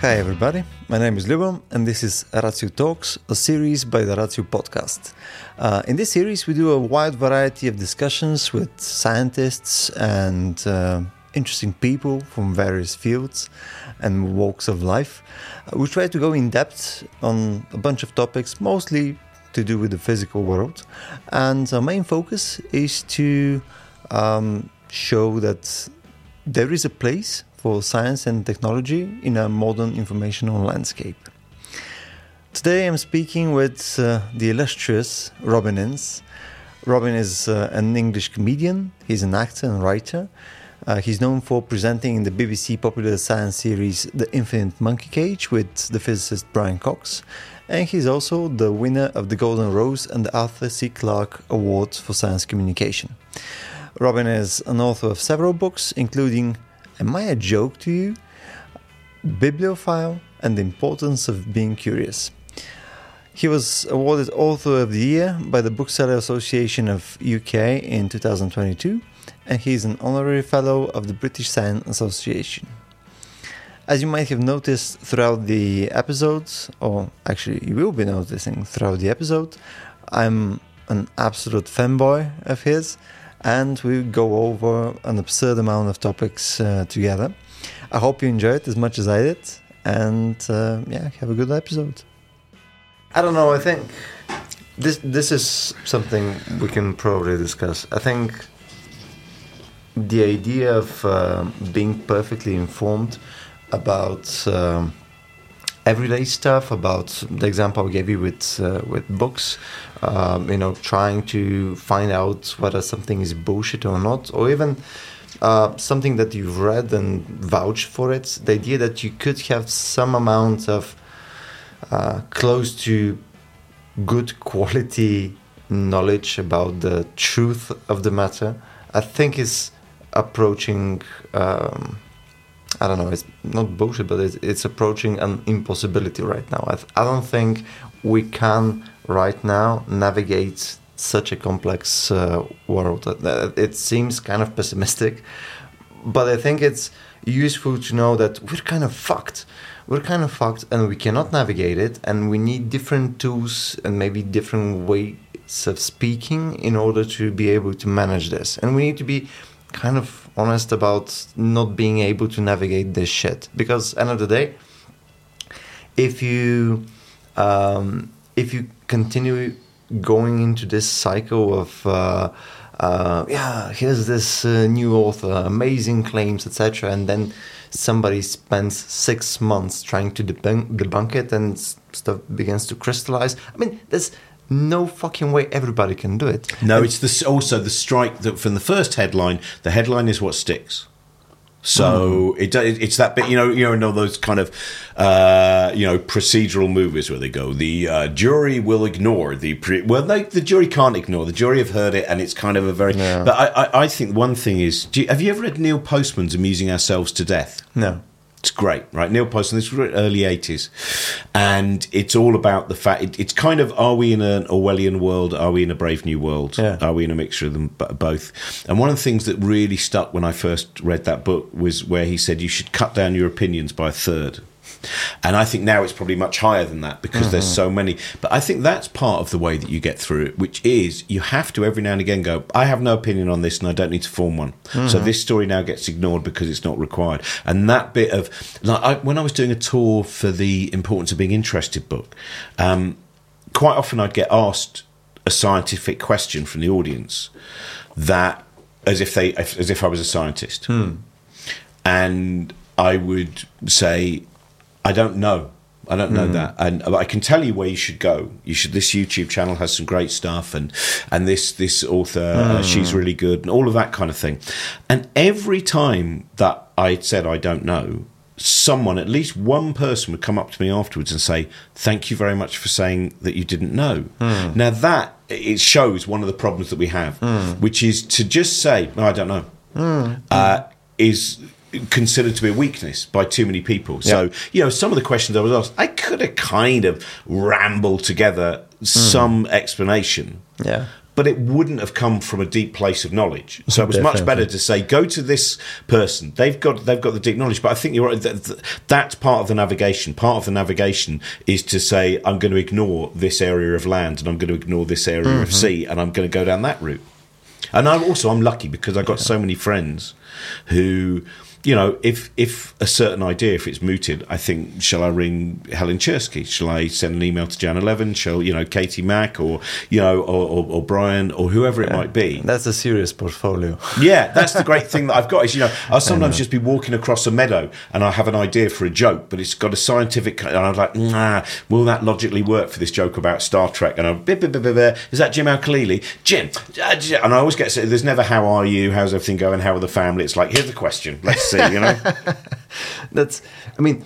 Hi, everybody. My name is Lubom, and this is Ratio Talks, a series by the Ratio podcast. Uh, in this series, we do a wide variety of discussions with scientists and uh, interesting people from various fields and walks of life. Uh, we try to go in depth on a bunch of topics, mostly to do with the physical world. And our main focus is to um, show that there is a place for science and technology in a modern informational landscape. Today I'm speaking with uh, the illustrious Robin Ince. Robin is uh, an English comedian, he's an actor and writer. Uh, he's known for presenting in the BBC popular science series The Infinite Monkey Cage with the physicist Brian Cox, and he's also the winner of the Golden Rose and the Arthur C. Clarke Awards for Science Communication. Robin is an author of several books, including Am I a Joke to You? Bibliophile and the Importance of Being Curious. He was awarded Author of the Year by the Bookseller Association of UK in 2022, and he is an honorary fellow of the British Science Association. As you might have noticed throughout the episodes, or actually you will be noticing throughout the episode, I'm an absolute fanboy of his and we go over an absurd amount of topics uh, together. I hope you enjoyed as much as I did, and uh, yeah, have a good episode. I don't know. I think this this is something we can probably discuss. I think the idea of uh, being perfectly informed about um, everyday stuff, about the example I gave you with uh, with books, um, you know, trying to find out whether something is bullshit or not, or even uh, something that you've read and vouch for it. The idea that you could have some amount of uh, close to good quality knowledge about the truth of the matter, I think is approaching. Um, I don't know. It's not bullshit, but it's, it's approaching an impossibility right now. I, I don't think we can right now navigate such a complex uh, world. It seems kind of pessimistic, but I think it's useful to know that we're kind of fucked. We're kind of fucked and we cannot navigate it, and we need different tools and maybe different ways of speaking in order to be able to manage this. And we need to be kind of honest about not being able to navigate this shit. Because end of the day if you um, if you continue going into this cycle of uh, uh, yeah here's this uh, new author amazing claims etc and then somebody spends six months trying to debunk, debunk it and stuff begins to crystallize i mean there's no fucking way everybody can do it. No, and it's the, also the strike that from the first headline. The headline is what sticks. So mm. it, it's that bit, you know, you know, those kind of, uh, you know, procedural movies where they go, the uh, jury will ignore the pre- well, they, the jury can't ignore. The jury have heard it, and it's kind of a very. Yeah. But I, I, I, think one thing is, you, have you ever read Neil Postman's "Amusing Ourselves to Death"? No. It's great, right? Neil Postman, this was early 80s. And it's all about the fact, it, it's kind of are we in an Orwellian world? Are we in a Brave New World? Yeah. Are we in a mixture of them both? And one of the things that really stuck when I first read that book was where he said you should cut down your opinions by a third. And I think now it's probably much higher than that because mm-hmm. there's so many. But I think that's part of the way that you get through it, which is you have to every now and again go, I have no opinion on this and I don't need to form one. Mm-hmm. So this story now gets ignored because it's not required. And that bit of, like, I, when I was doing a tour for the Importance of Being Interested book, um, quite often I'd get asked a scientific question from the audience that as if they as if I was a scientist. Hmm. And I would say, I don't know. I don't know mm. that, and I can tell you where you should go. You should. This YouTube channel has some great stuff, and and this this author, mm. uh, she's really good, and all of that kind of thing. And every time that I said I don't know, someone, at least one person, would come up to me afterwards and say, "Thank you very much for saying that you didn't know." Mm. Now that it shows one of the problems that we have, hmm. which is to just say, "No, I don't know," hmm. uh, is considered to be a weakness by too many people. So, you know, some of the questions I was asked, I could have kind of rambled together mm. some explanation. Yeah. but it wouldn't have come from a deep place of knowledge. So it was much better to say, go to this person. They've got they've got the deep knowledge. But I think you're right. That, that's part of the navigation. Part of the navigation is to say, I'm going to ignore this area of land and I'm going to ignore this area mm-hmm. of sea and I'm going to go down that route. And I also I'm lucky because I got yeah. so many friends who you know, if if a certain idea, if it's mooted, I think, shall I ring Helen Czerski? Shall I send an email to Jan Eleven? Shall you know Katie Mack or you know or, or, or Brian or whoever it yeah, might be? That's a serious portfolio. Yeah, that's the great thing that I've got is you know I'll sometimes just be walking across a meadow and I have an idea for a joke, but it's got a scientific and I'm like, nah, will that logically work for this joke about Star Trek? And I'm, is that Jim Al-Khalili? Jim, uh, and I always get there's never how are you, how's everything going, how are the family? It's like here's the question, let's see, you know. that's, I mean,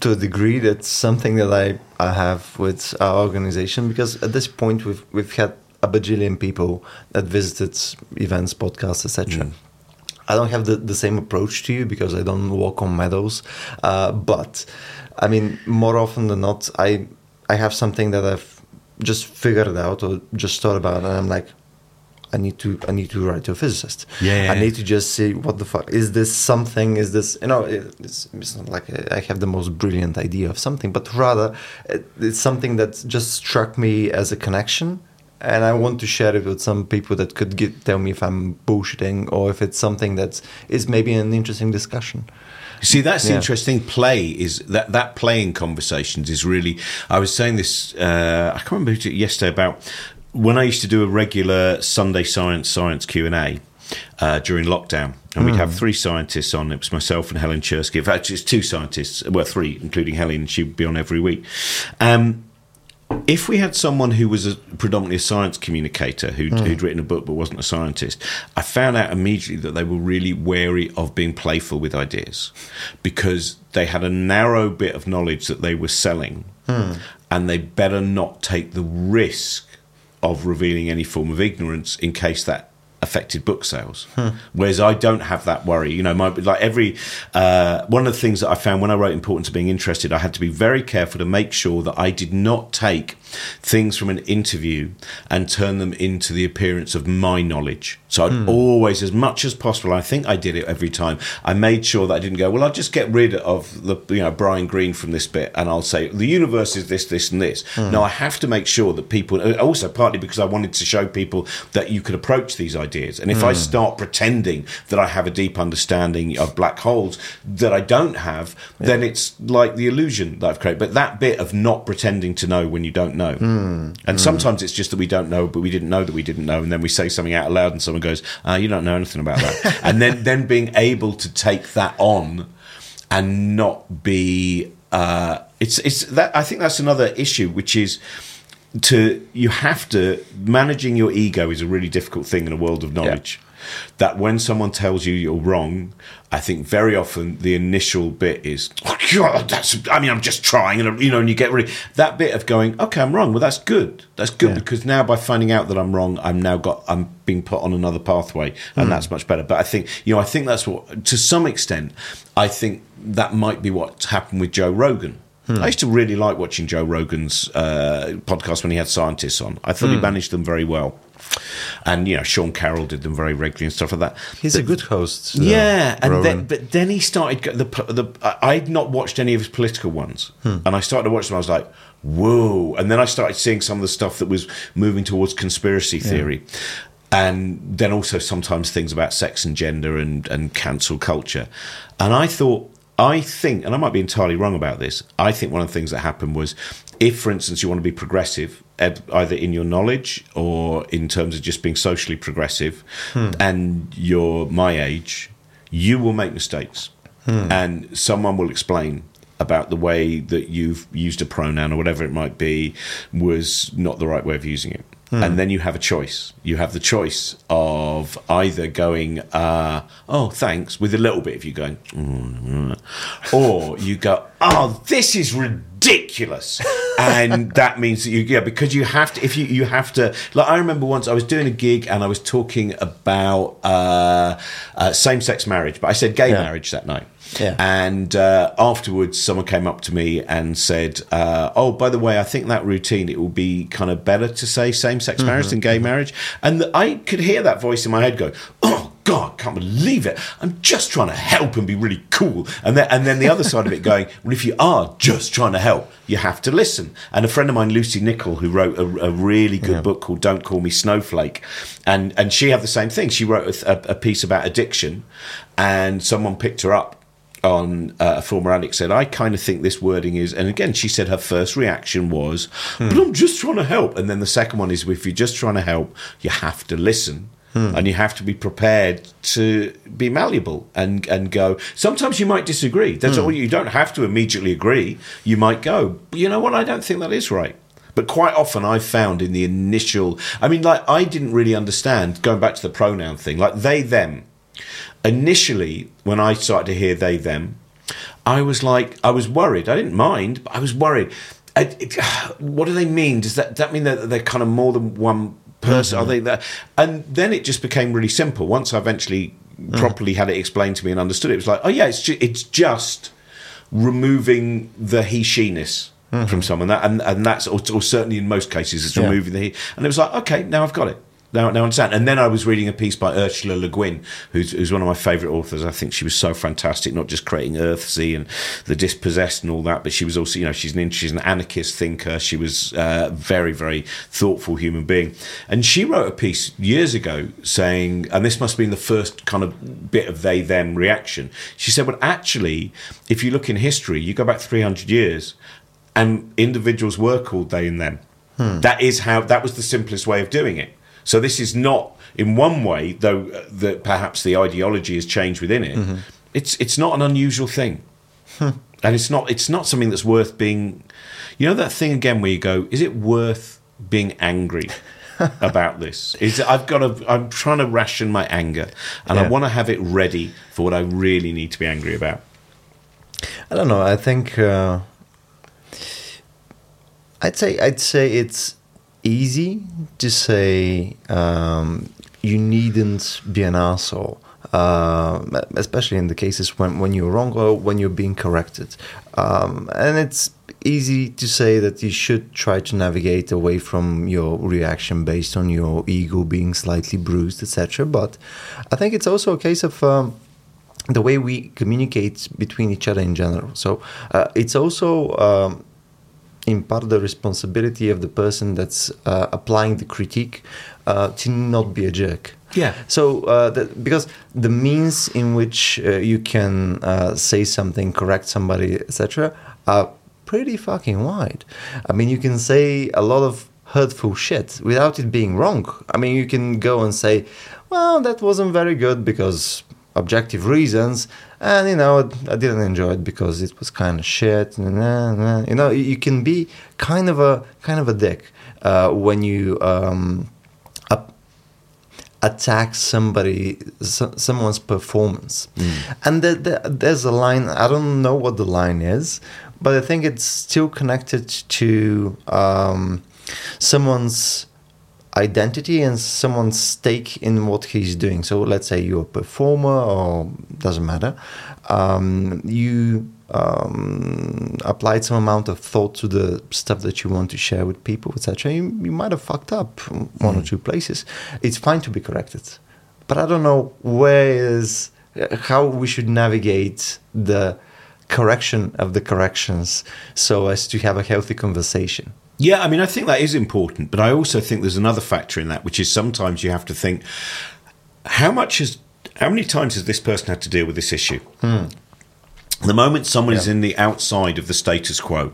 to a degree, that's something that I, I have with our organization because at this point we've we've had a bajillion people that visited events, podcasts, etc. Mm. I don't have the, the same approach to you because I don't walk on meadows, uh, but I mean, more often than not, I I have something that I've just figured out or just thought about, and I'm like, I need to I need to write to a physicist. Yeah, yeah, I need to just say what the fuck is this something? Is this you know? It's, it's not like I have the most brilliant idea of something, but rather it's something that just struck me as a connection, and I want to share it with some people that could get, tell me if I'm bullshitting or if it's something that is maybe an interesting discussion. See, that's the interesting play is that that playing conversations is really. I was saying this. Uh, I can't remember yesterday about when I used to do a regular Sunday science science Q and A. Uh, during lockdown, and we'd have hmm. three scientists on. It was myself and Helen Czerski. In fact, it's two scientists, well, three, including Helen. She'd be on every week. Um, if we had someone who was a, predominantly a science communicator who'd, mm. who'd, written a book but wasn't a scientist, I found out immediately that they were really wary of being playful with ideas because they had a narrow bit of knowledge that they were selling, mm. and they better not take the risk of revealing any form of ignorance in case that affected book sales. Hmm. Whereas I don't have that worry. You know, my, like every uh, one of the things that I found when I wrote "Importance of Being Interested," I had to be very careful to make sure that I did not take things from an interview and turn them into the appearance of my knowledge. So I'd mm. always, as much as possible, I think I did it every time. I made sure that I didn't go, well, I'll just get rid of the, you know, Brian Greene from this bit and I'll say the universe is this, this, and this. Mm. No, I have to make sure that people, also partly because I wanted to show people that you could approach these ideas. And if mm. I hmm. start pretending that I have a deep understanding of black holes that I don't have, yeah. then it's like the illusion that I've created. But that bit of not pretending to know when you don't know. Mm. And sometimes it's just that we don't know, but we didn't know that we didn't know. And then we say something out loud and someone goes, uh, "You don't know anything about that," and then then being able to take that on and not be uh, it's it's that I think that's another issue, which is to you have to managing your ego is a really difficult thing in a world of knowledge. Yeah that when someone tells you you're wrong, I think very often the initial bit is, oh, God, that's, I mean, I'm just trying, and you know, and you get really that bit of going, okay, I'm wrong. Well, that's good. That's good yeah. because now by finding out that I'm wrong, I'm now got, I'm being put on another pathway, and mm. that's much better. But I think, you know, I think that's what, to some extent, I think that might be what's happened with Joe Rogan. Hmm. I used to really like watching Joe Rogan's uh, podcast when he had scientists on. I thought hmm. he managed them very well and you know Sean Carroll did them very regularly and stuff like that. He's but, a good host. Yeah, and then but then he started the the I'd not watched any of his political ones, hmm. and I started to watch them. I was like, whoa! And then I started seeing some of the stuff that was moving towards conspiracy theory. Yeah. And then also sometimes things about sex and gender and, and cancel culture. And I thought, I think, and I might be entirely wrong about this, I think one of the things that happened was if, for instance, you want to be progressive, either in your knowledge or in terms of just being socially progressive, hmm. and you're my age, you will make mistakes. Hmm. And someone will explain about the way that you've used a pronoun or whatever it might be was not the right way of using it. Hmm. And then you have a choice. You have the choice of either going, uh, oh, thanks, with a little bit of you going, mm, or you go, oh, this is ridiculous. and that means that you, yeah, because you have to, if you, you have to, like, I remember once I was doing a gig and I was talking about uh, uh, same sex marriage, but I said gay yeah. marriage that night. Yeah. And uh, afterwards, someone came up to me and said, uh, "Oh, by the way, I think that routine it will be kind of better to say same-sex mm-hmm. marriage than gay marriage." And the, I could hear that voice in my head go, "Oh." God, can't believe it. I'm just trying to help and be really cool. And then, and then the other side of it going, well, if you are just trying to help, you have to listen. And a friend of mine, Lucy Nichol, who wrote a, a really good yeah. book called Don't Call Me Snowflake, and, and she had the same thing. She wrote a, a piece about addiction, and someone picked her up on uh, a former addict said, I kind of think this wording is, and again, she said her first reaction was, hmm. but I'm just trying to help. And then the second one is, if you're just trying to help, you have to listen. Hmm. And you have to be prepared to be malleable and, and go. Sometimes you might disagree. That's hmm. all. You don't have to immediately agree. You might go, you know what? I don't think that is right. But quite often I've found in the initial, I mean, like, I didn't really understand, going back to the pronoun thing, like they, them. Initially, when I started to hear they, them, I was like, I was worried. I didn't mind, but I was worried. I, it, what do they mean? Does that, that mean that they're kind of more than one person. Mm-hmm. I think that, and then it just became really simple. Once I eventually mm. properly had it explained to me and understood it, it was like, oh yeah, it's ju- it's just removing the he she-ness mm-hmm. from someone that, and and that's or, or, certainly in most cases it's removing yeah. the he. And it was like, okay, now I've got it now, understand. And then I was reading a piece by Ursula Le Guin, who's, who's one of my favourite authors. I think she was so fantastic, not just creating Earthsea and the dispossessed and all that, but she was also, you know, she's an she's an anarchist thinker. She was a uh, very, very thoughtful human being. And she wrote a piece years ago saying, and this must have been the first kind of bit of they them reaction. She said, well, actually, if you look in history, you go back 300 years, and individuals were called they and them. Hmm. That is how that was the simplest way of doing it. So this is not, in one way, though uh, that perhaps the ideology has changed within it. Mm-hmm. It's it's not an unusual thing, and it's not it's not something that's worth being. You know that thing again where you go, is it worth being angry? about this is I've got to I'm trying to ration my anger and yeah. I want to have it ready for what I really need to be angry about. I don't know. I think uh, I'd say I'd say it's easy to say um, you needn't be an asshole. Uh, especially in the cases when, when you're wrong or when you're being corrected. Um, and it's easy to say that you should try to navigate away from your reaction based on your ego being slightly bruised, etc. But I think it's also a case of um, the way we communicate between each other in general. So uh, it's also um, in part the responsibility of the person that's uh, applying the critique uh, to not be a jerk. Yeah. So uh, because the means in which uh, you can uh, say something, correct somebody, etc., are pretty fucking wide. I mean, you can say a lot of hurtful shit without it being wrong. I mean, you can go and say, "Well, that wasn't very good because objective reasons and you know i didn't enjoy it because it was kind of shit you know you can be kind of a kind of a dick uh, when you um, attack somebody so, someone's performance mm. and the, the, there's a line i don't know what the line is but i think it's still connected to um, someone's identity and someone's stake in what he's doing. So let's say you're a performer or doesn't matter. Um, you um, applied some amount of thought to the stuff that you want to share with people, etc. You, you might have fucked up one mm. or two places. It's fine to be corrected, but I don't know where is how we should navigate the correction of the corrections so as to have a healthy conversation. Yeah, I mean, I think that is important, but I also think there's another factor in that, which is sometimes you have to think how much has, how many times has this person had to deal with this issue? Hmm. The moment someone yeah. is in the outside of the status quo,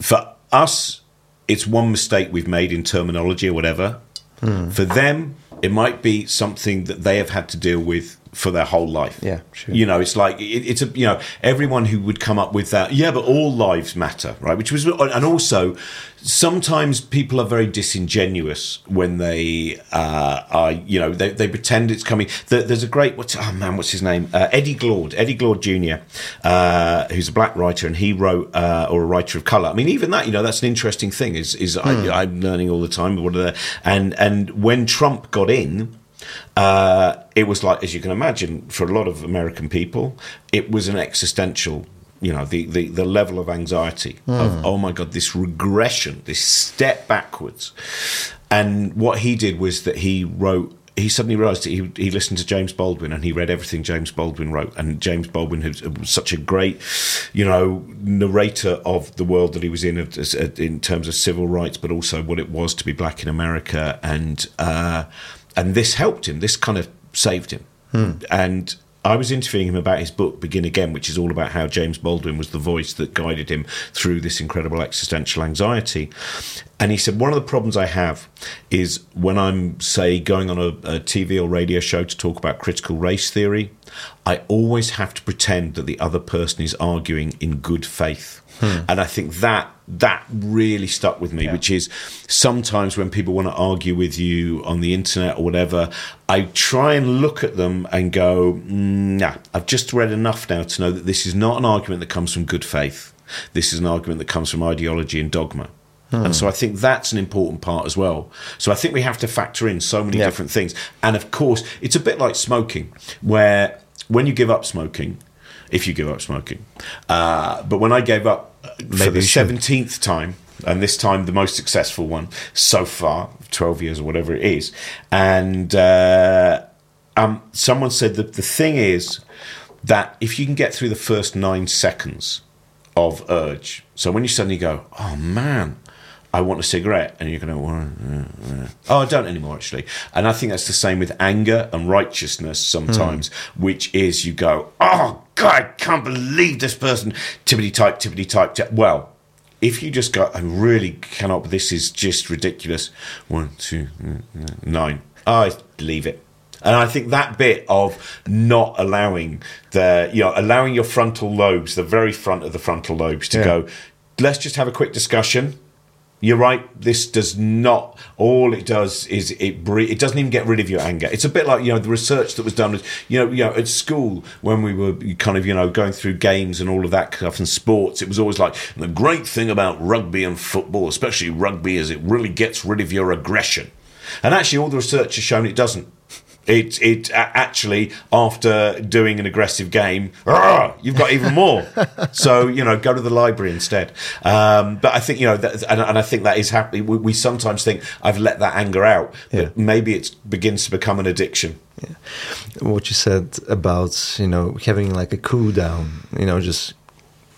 for us, it's one mistake we've made in terminology or whatever. Hmm. For them, it might be something that they have had to deal with for their whole life. Yeah, sure. You know, it's like it, it's a you know everyone who would come up with that. Yeah, but all lives matter, right? Which was and also sometimes people are very disingenuous when they uh, are you know they, they pretend it's coming. There's a great what's oh man what's his name uh, Eddie Glaude Eddie Glaude Jr. Uh, who's a black writer and he wrote uh, or a writer of color. I mean even that you know that's an interesting thing is is I, am hmm. learning all the time what are the and and when Trump got in uh, it was like, as you can imagine, for a lot of American people, it was an existential. You know, the, the, the level of anxiety mm. of, oh my God, this regression, this step backwards. And what he did was that he wrote he suddenly realised that he he listened to James Baldwin and he read everything James Baldwin wrote, and James Baldwin was such a great, you know, narrator of the world that he was in in terms of civil rights, but also what it was to be black in America, and uh, and this helped him. This kind of saved him, hmm. and I was interviewing him about his book, Begin Again, which is all about how James Baldwin was the voice that guided him through this incredible existential anxiety. And he said, One of the problems I have is when I'm, say, going on a, a TV or radio show to talk about critical race theory, I always have to pretend that the other person is arguing in good faith. Hmm. And I think that that really stuck with me, yeah. which is sometimes when people want to argue with you on the internet or whatever, I try and look at them and go, nah, I've just read enough now to know that this is not an argument that comes from good faith. This is an argument that comes from ideology and dogma. Hmm. And so I think that's an important part as well. So I think we have to factor in so many yeah. different things. And of course, it's a bit like smoking, where when you give up smoking, if you give up smoking, uh, but when I gave up Maybe for the seventeenth time, and this time the most successful one so far, twelve years or whatever it is. And uh, um, someone said that the thing is that if you can get through the first nine seconds of urge, so when you suddenly go, oh man, I want a cigarette, and you're going to, oh, I don't anymore, actually. And I think that's the same with anger and righteousness sometimes, mm. which is you go, oh, God, I can't believe this person, tippity type, tippity type. Well, if you just go, I really cannot, this is just ridiculous. One, two, nine. I leave it. And I think that bit of not allowing the, you know, allowing your frontal lobes, the very front of the frontal lobes, to yeah. go, let's just have a quick discussion you're right. This does not. All it does is it. It doesn't even get rid of your anger. It's a bit like you know the research that was done. You know, you know, at school when we were kind of you know going through games and all of that stuff and sports, it was always like the great thing about rugby and football, especially rugby, is it really gets rid of your aggression. And actually, all the research has shown it doesn't. It it actually after doing an aggressive game, you've got even more. so you know, go to the library instead. Um, but I think you know, that, and, and, I think that is happy. We, we, sometimes think I've let that anger out, but yeah. maybe it begins to become an addiction. Yeah. What you said about you know having like a cool down, you know, just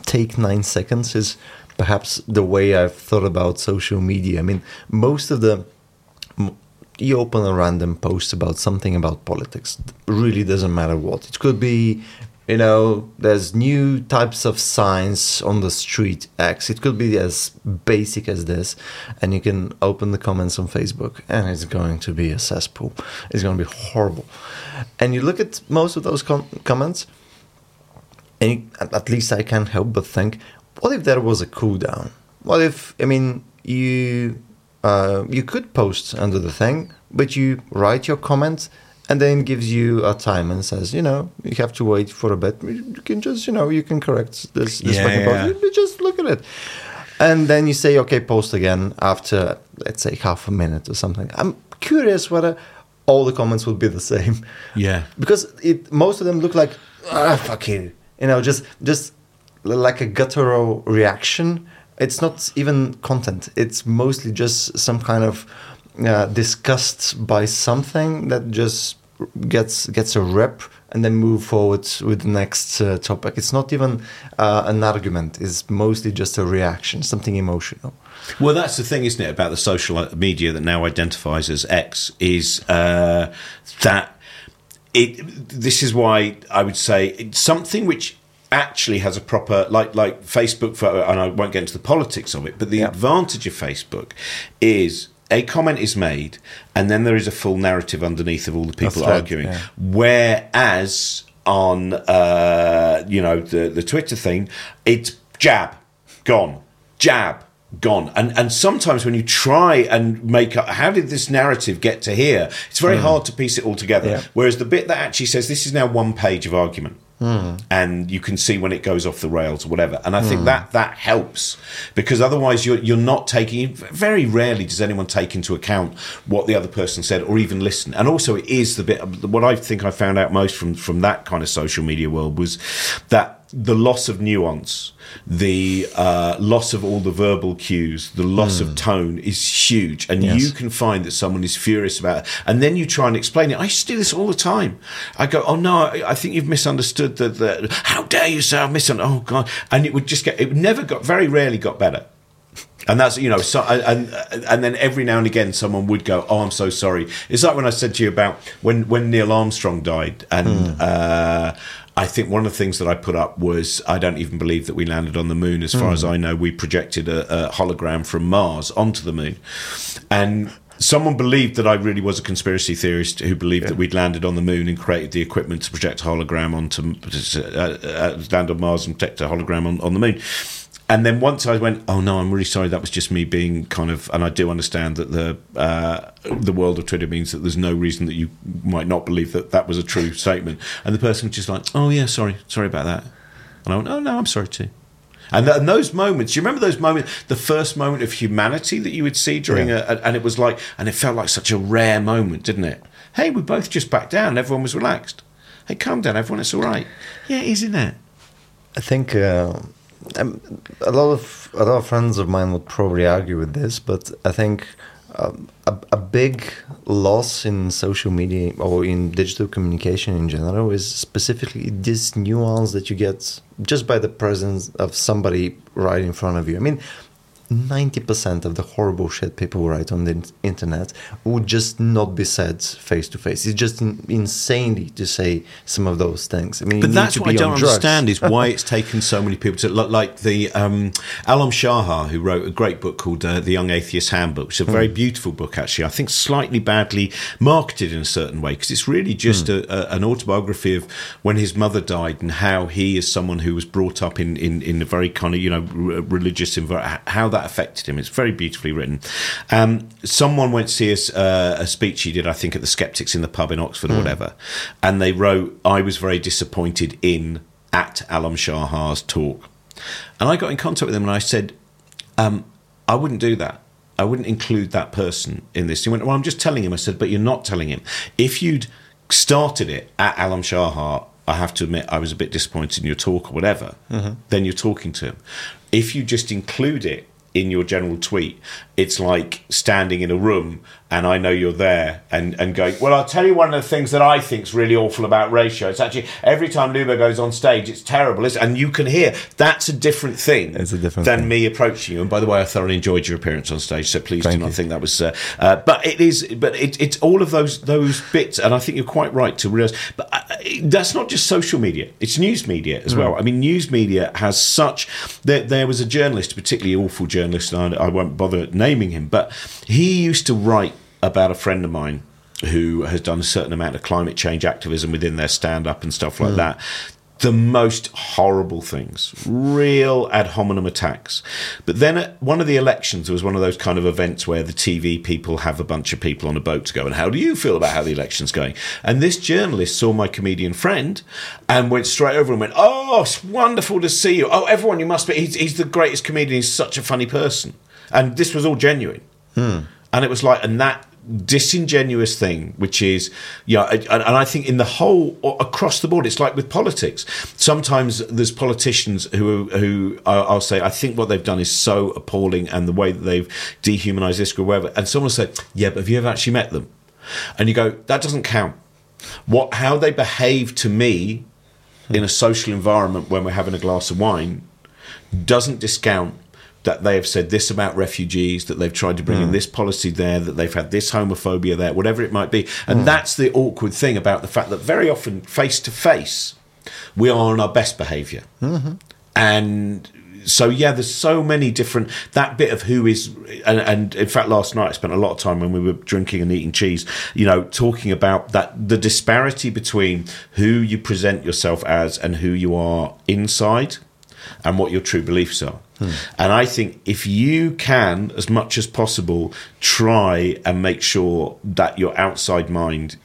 take nine seconds is perhaps the way I've thought about social media. I mean, most of the you open a random post about something about politics. really doesn't matter what. It could be, you know, there's new types of signs on the street X. It could be as basic as this. And you can open the comments on Facebook and it's going to be a cesspool. It's going to be horrible. And you look at most of those com- comments, and you, at least I can't help but think, what if there was a cooldown? What if, I mean, you uh, you could post under the thing, but you write your comment and then gives you a time and says, you know, you have to wait for a bit. You can just, you know, you can correct this, this yeah, yeah. You just look at it. And then you say, okay, post again after, let's say, half a minute or something. I'm curious whether all the comments would be the same. Yeah. Because it most of them look like, ah, fuck you. You know, just, just like a guttural reaction it's not even content. It's mostly just some kind of uh, disgust by something that just gets gets a rep and then move forward with the next uh, topic. It's not even uh, an argument. It's mostly just a reaction, something emotional. Well, that's the thing, isn't it, about the social media that now identifies as X is uh, that it. This is why I would say something which actually has a proper like like Facebook for and I won't get into the politics of it, but the yeah. advantage of Facebook is a comment is made and then there is a full narrative underneath of all the people arguing. Yeah. Whereas on uh, you know the the Twitter thing, it's jab, gone, jab, gone. And and sometimes when you try and make up how did this narrative get to here, it's very mm. hard to piece it all together. Yeah. Whereas the bit that actually says this is now one page of argument Mm. And you can see when it goes off the rails or whatever, and I think that that helps because otherwise you're you're not taking. Very rarely does anyone take into account what the other person said or even listen. And also, it is the bit what I think I found out most from from that kind of social media world was that the loss of nuance, the uh, loss of all the verbal cues, the loss mm. of hmm. tone is huge. And yes. you can find that someone is furious about it. And then you try and explain it. I used to do this all the time. I go, oh no, I, I think you've misunderstood that. The, how dare you say I've misunderstood? Oh God. And it would just get, it never got, very rarely got better. And that's you know, so and and then every now and again, someone would go, "Oh, I'm so sorry." It's like when I said to you about when when Neil Armstrong died, and mm. uh, I think one of the things that I put up was I don't even believe that we landed on the moon. As far mm. as I know, we projected a, a hologram from Mars onto the moon, and someone believed that I really was a conspiracy theorist who believed yeah. that we'd landed on the moon and created the equipment to project a hologram onto uh, uh, land on Mars and project a hologram on, on the moon and then once I went, oh no, I'm really sorry. That was just me being kind of, and I do understand that the uh, the world of Twitter means that there's no reason that you might not believe that that was a true statement. And the person was just like, oh yeah, sorry, sorry about that. And I went, oh no, I'm sorry too. And, th- and those moments, you remember those moments, the first moment of humanity that you would see during yeah. a, a, and it was like, and it felt like such a rare moment, didn't it? Hey, we both just backed down. Everyone was relaxed. Hey, calm down, everyone. It's all right. Yeah, isn't it? I think. Uh um, a lot of a lot of friends of mine would probably argue with this, but I think um, a, a big loss in social media or in digital communication in general is specifically this nuance that you get just by the presence of somebody right in front of you. I mean, 90% of the horrible shit people write on the internet would just not be said face to face. It's just in, insanely to say some of those things. I mean, but that's what I don't understand is why it's taken so many people to look like the um, Alom Shaha, who wrote a great book called uh, The Young Atheist Handbook, which is a very mm. beautiful book, actually. I think slightly badly marketed in a certain way because it's really just mm. a, a, an autobiography of when his mother died and how he, as someone who was brought up in, in, in a very kind of, you know, religious environment, how that affected him. It's very beautifully written. Um, someone went to see us, uh, a speech he did, I think, at the Skeptics in the pub in Oxford mm. or hmm. whatever, and they wrote, "I was very disappointed in at Alom Shaha's talk," and I got in contact with him and I said, um, "I wouldn't do that." I wouldn't include that person in this. He went, Well, I'm just telling him. I said, But you're not telling him. If you'd started it at Alom Shaha, I have to admit I was a bit disappointed in your talk or whatever, mm-hmm. then you're talking to him. If you just include it in your general tweet, it's like standing in a room and I know you're there and, and going, well, I'll tell you one of the things that I think is really awful about ratio. It's actually every time Luba goes on stage, it's terrible. and you can hear that's a different thing it's a different than thing. me approaching you. And by the way, I thoroughly enjoyed your appearance on stage. So please Thank do not you. think that was, uh, uh, but it is, but it, it's all of those, those bits. And I think you're quite right to realize, but uh, that's not just social media. It's news media as mm. well. I mean, news media has such, there, there was a journalist, a particularly awful journalist, and I, I won't bother naming him, but he used to write about a friend of mine who has done a certain amount of climate change activism within their stand up and stuff like mm. that. The most horrible things, real ad hominem attacks. But then at one of the elections, there was one of those kind of events where the TV people have a bunch of people on a boat to go, and how do you feel about how the election's going? And this journalist saw my comedian friend and went straight over and went, Oh, it's wonderful to see you. Oh, everyone, you must be. He's, he's the greatest comedian. He's such a funny person. And this was all genuine. Hmm. And it was like, and that disingenuous thing, which is, yeah, and, and I think in the whole across the board, it's like with politics. Sometimes there's politicians who who I'll say, I think what they've done is so appalling, and the way that they've dehumanized this group, whatever. And someone will say, yeah, but have you ever actually met them? And you go, that doesn't count. What how they behave to me in a social environment when we're having a glass of wine doesn't discount that they have said this about refugees, that they've tried to bring mm. in hmm. this policy there, that they've had this homophobia there, whatever it might be. And mm. that's the awkward thing about the fact that very often, face to face, we are on our best behavior mm-hmm. And so yeah, there's so many different that bit of who is, and, and, in fact, last night I spent a lot of time when we were drinking and eating cheese, you know, talking about that the disparity between who you present yourself as and who you are inside, and what your true beliefs are. Hmm. And I think if you can, as much as possible, try and make sure that your outside mind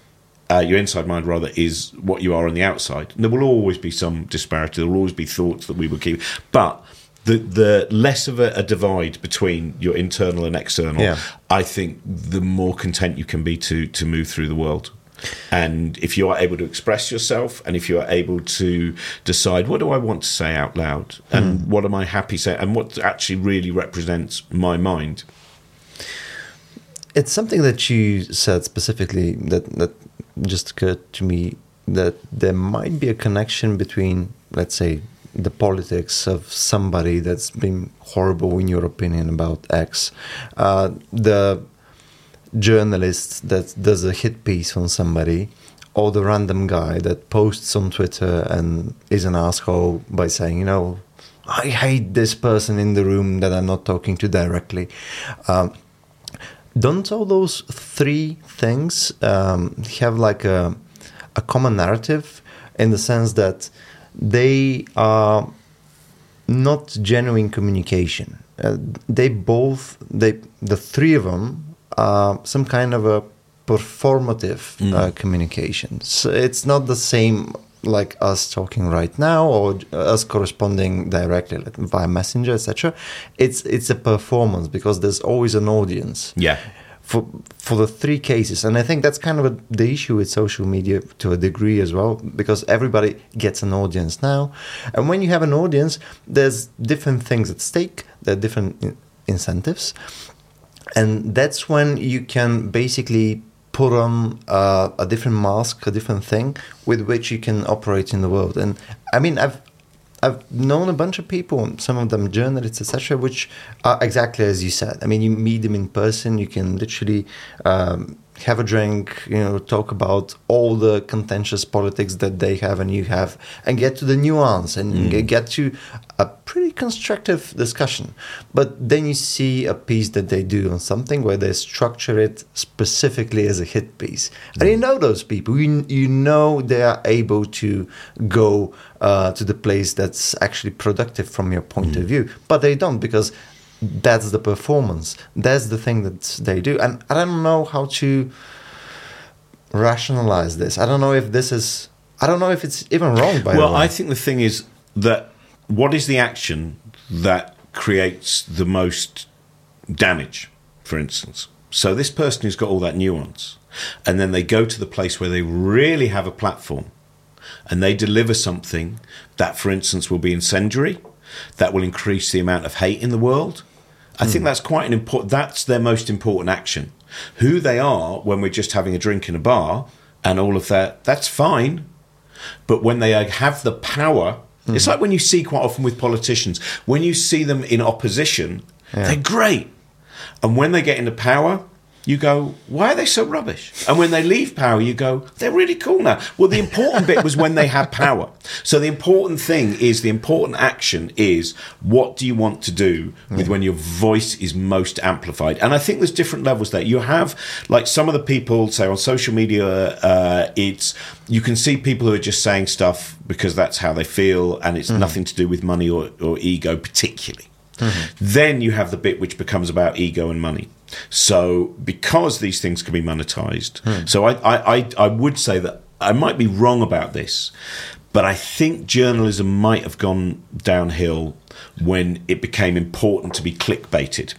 uh, your inside mind rather is what you are on the outside. And there will always be some disparity. There will always be thoughts that we will keep, but the the less of a, a divide between your internal and external, Yeah. I think the more content you can be to to move through the world. And if you are able to express yourself, and if you are able to decide what do I want to say out loud, and what am I happy saying, and what actually really represents my mind, It's something that you said specifically that that just occurred to me that there might be a connection between, let's say, the politics of somebody that's been horrible in your opinion about X, uh, the journalist that does a hit piece on somebody, or the random guy that posts on Twitter and is an asshole by saying, you know, I hate this person in the room that I'm not talking to directly. Um, don't all those three things um, have like a, a common narrative in the sense that they are not genuine communication uh, they both they the three of them are some kind of a performative uh, mm-hmm. communication. So it's not the same like us talking right now or uh, us corresponding directly like via messenger etc it's it's a performance because there's always an audience. Yeah, for for the three cases. And i think that's kind of a, the issue with social media to a degree as well because everybody gets an audience now. And when you have an audience there's different things at stake. There are different uh, incentives and that's when you can basically put on uh, a different mask a different thing with which you can operate in the world and i mean i've I've known a bunch of people, some of them journalists, etc., which are exactly as you said. I mean, you meet them in person, you can literally um, have a drink, you know, talk about all the contentious politics that they have and you have, and get to the nuance and mm. g- get to a pretty constructive discussion. But then you see a piece that they do on something where they structure it specifically as a hit piece, and you mm. know those people. You you know they are able to go uh, to the place that's actually productive from your point mm. of view, but they don't because that's the performance. That's the thing that they do, and I don't know how to rationalize this. I don't know if this is. I don't know if it's even wrong. By well, I think the thing is that what is the action that creates the most damage, for instance? So this person who's got all that nuance, and then they go to the place where they really have a platform, and they deliver something that, for instance, will be incendiary, that will increase the amount of hate in the world. I think hmm. that's quite an important. That's their most important action. Who they are when we're just having a drink in a bar and all of that. That's fine. But when they have the power, hmm. it's like when you see quite often with politicians, when you see them in opposition, they're great. And when they get into power, you go, why are they so rubbish? And when they leave power, you go, they're really cool now. Well, the important bit was when they had power. So the important thing is the important action is what do you want to do with when your voice is most amplified? And I think there's different levels there. You have like some of the people say on social media, uh, it's you can see people who are just saying stuff because that's how they feel, and it's nothing to do with money or, or ego particularly. Mm-hmm. Then you have the bit which becomes about ego and money. So because these things can be monetized, hmm. so I, I, I, I would say that I might be wrong about this, but I think journalism might have gone downhill when it became important to be clickbaited.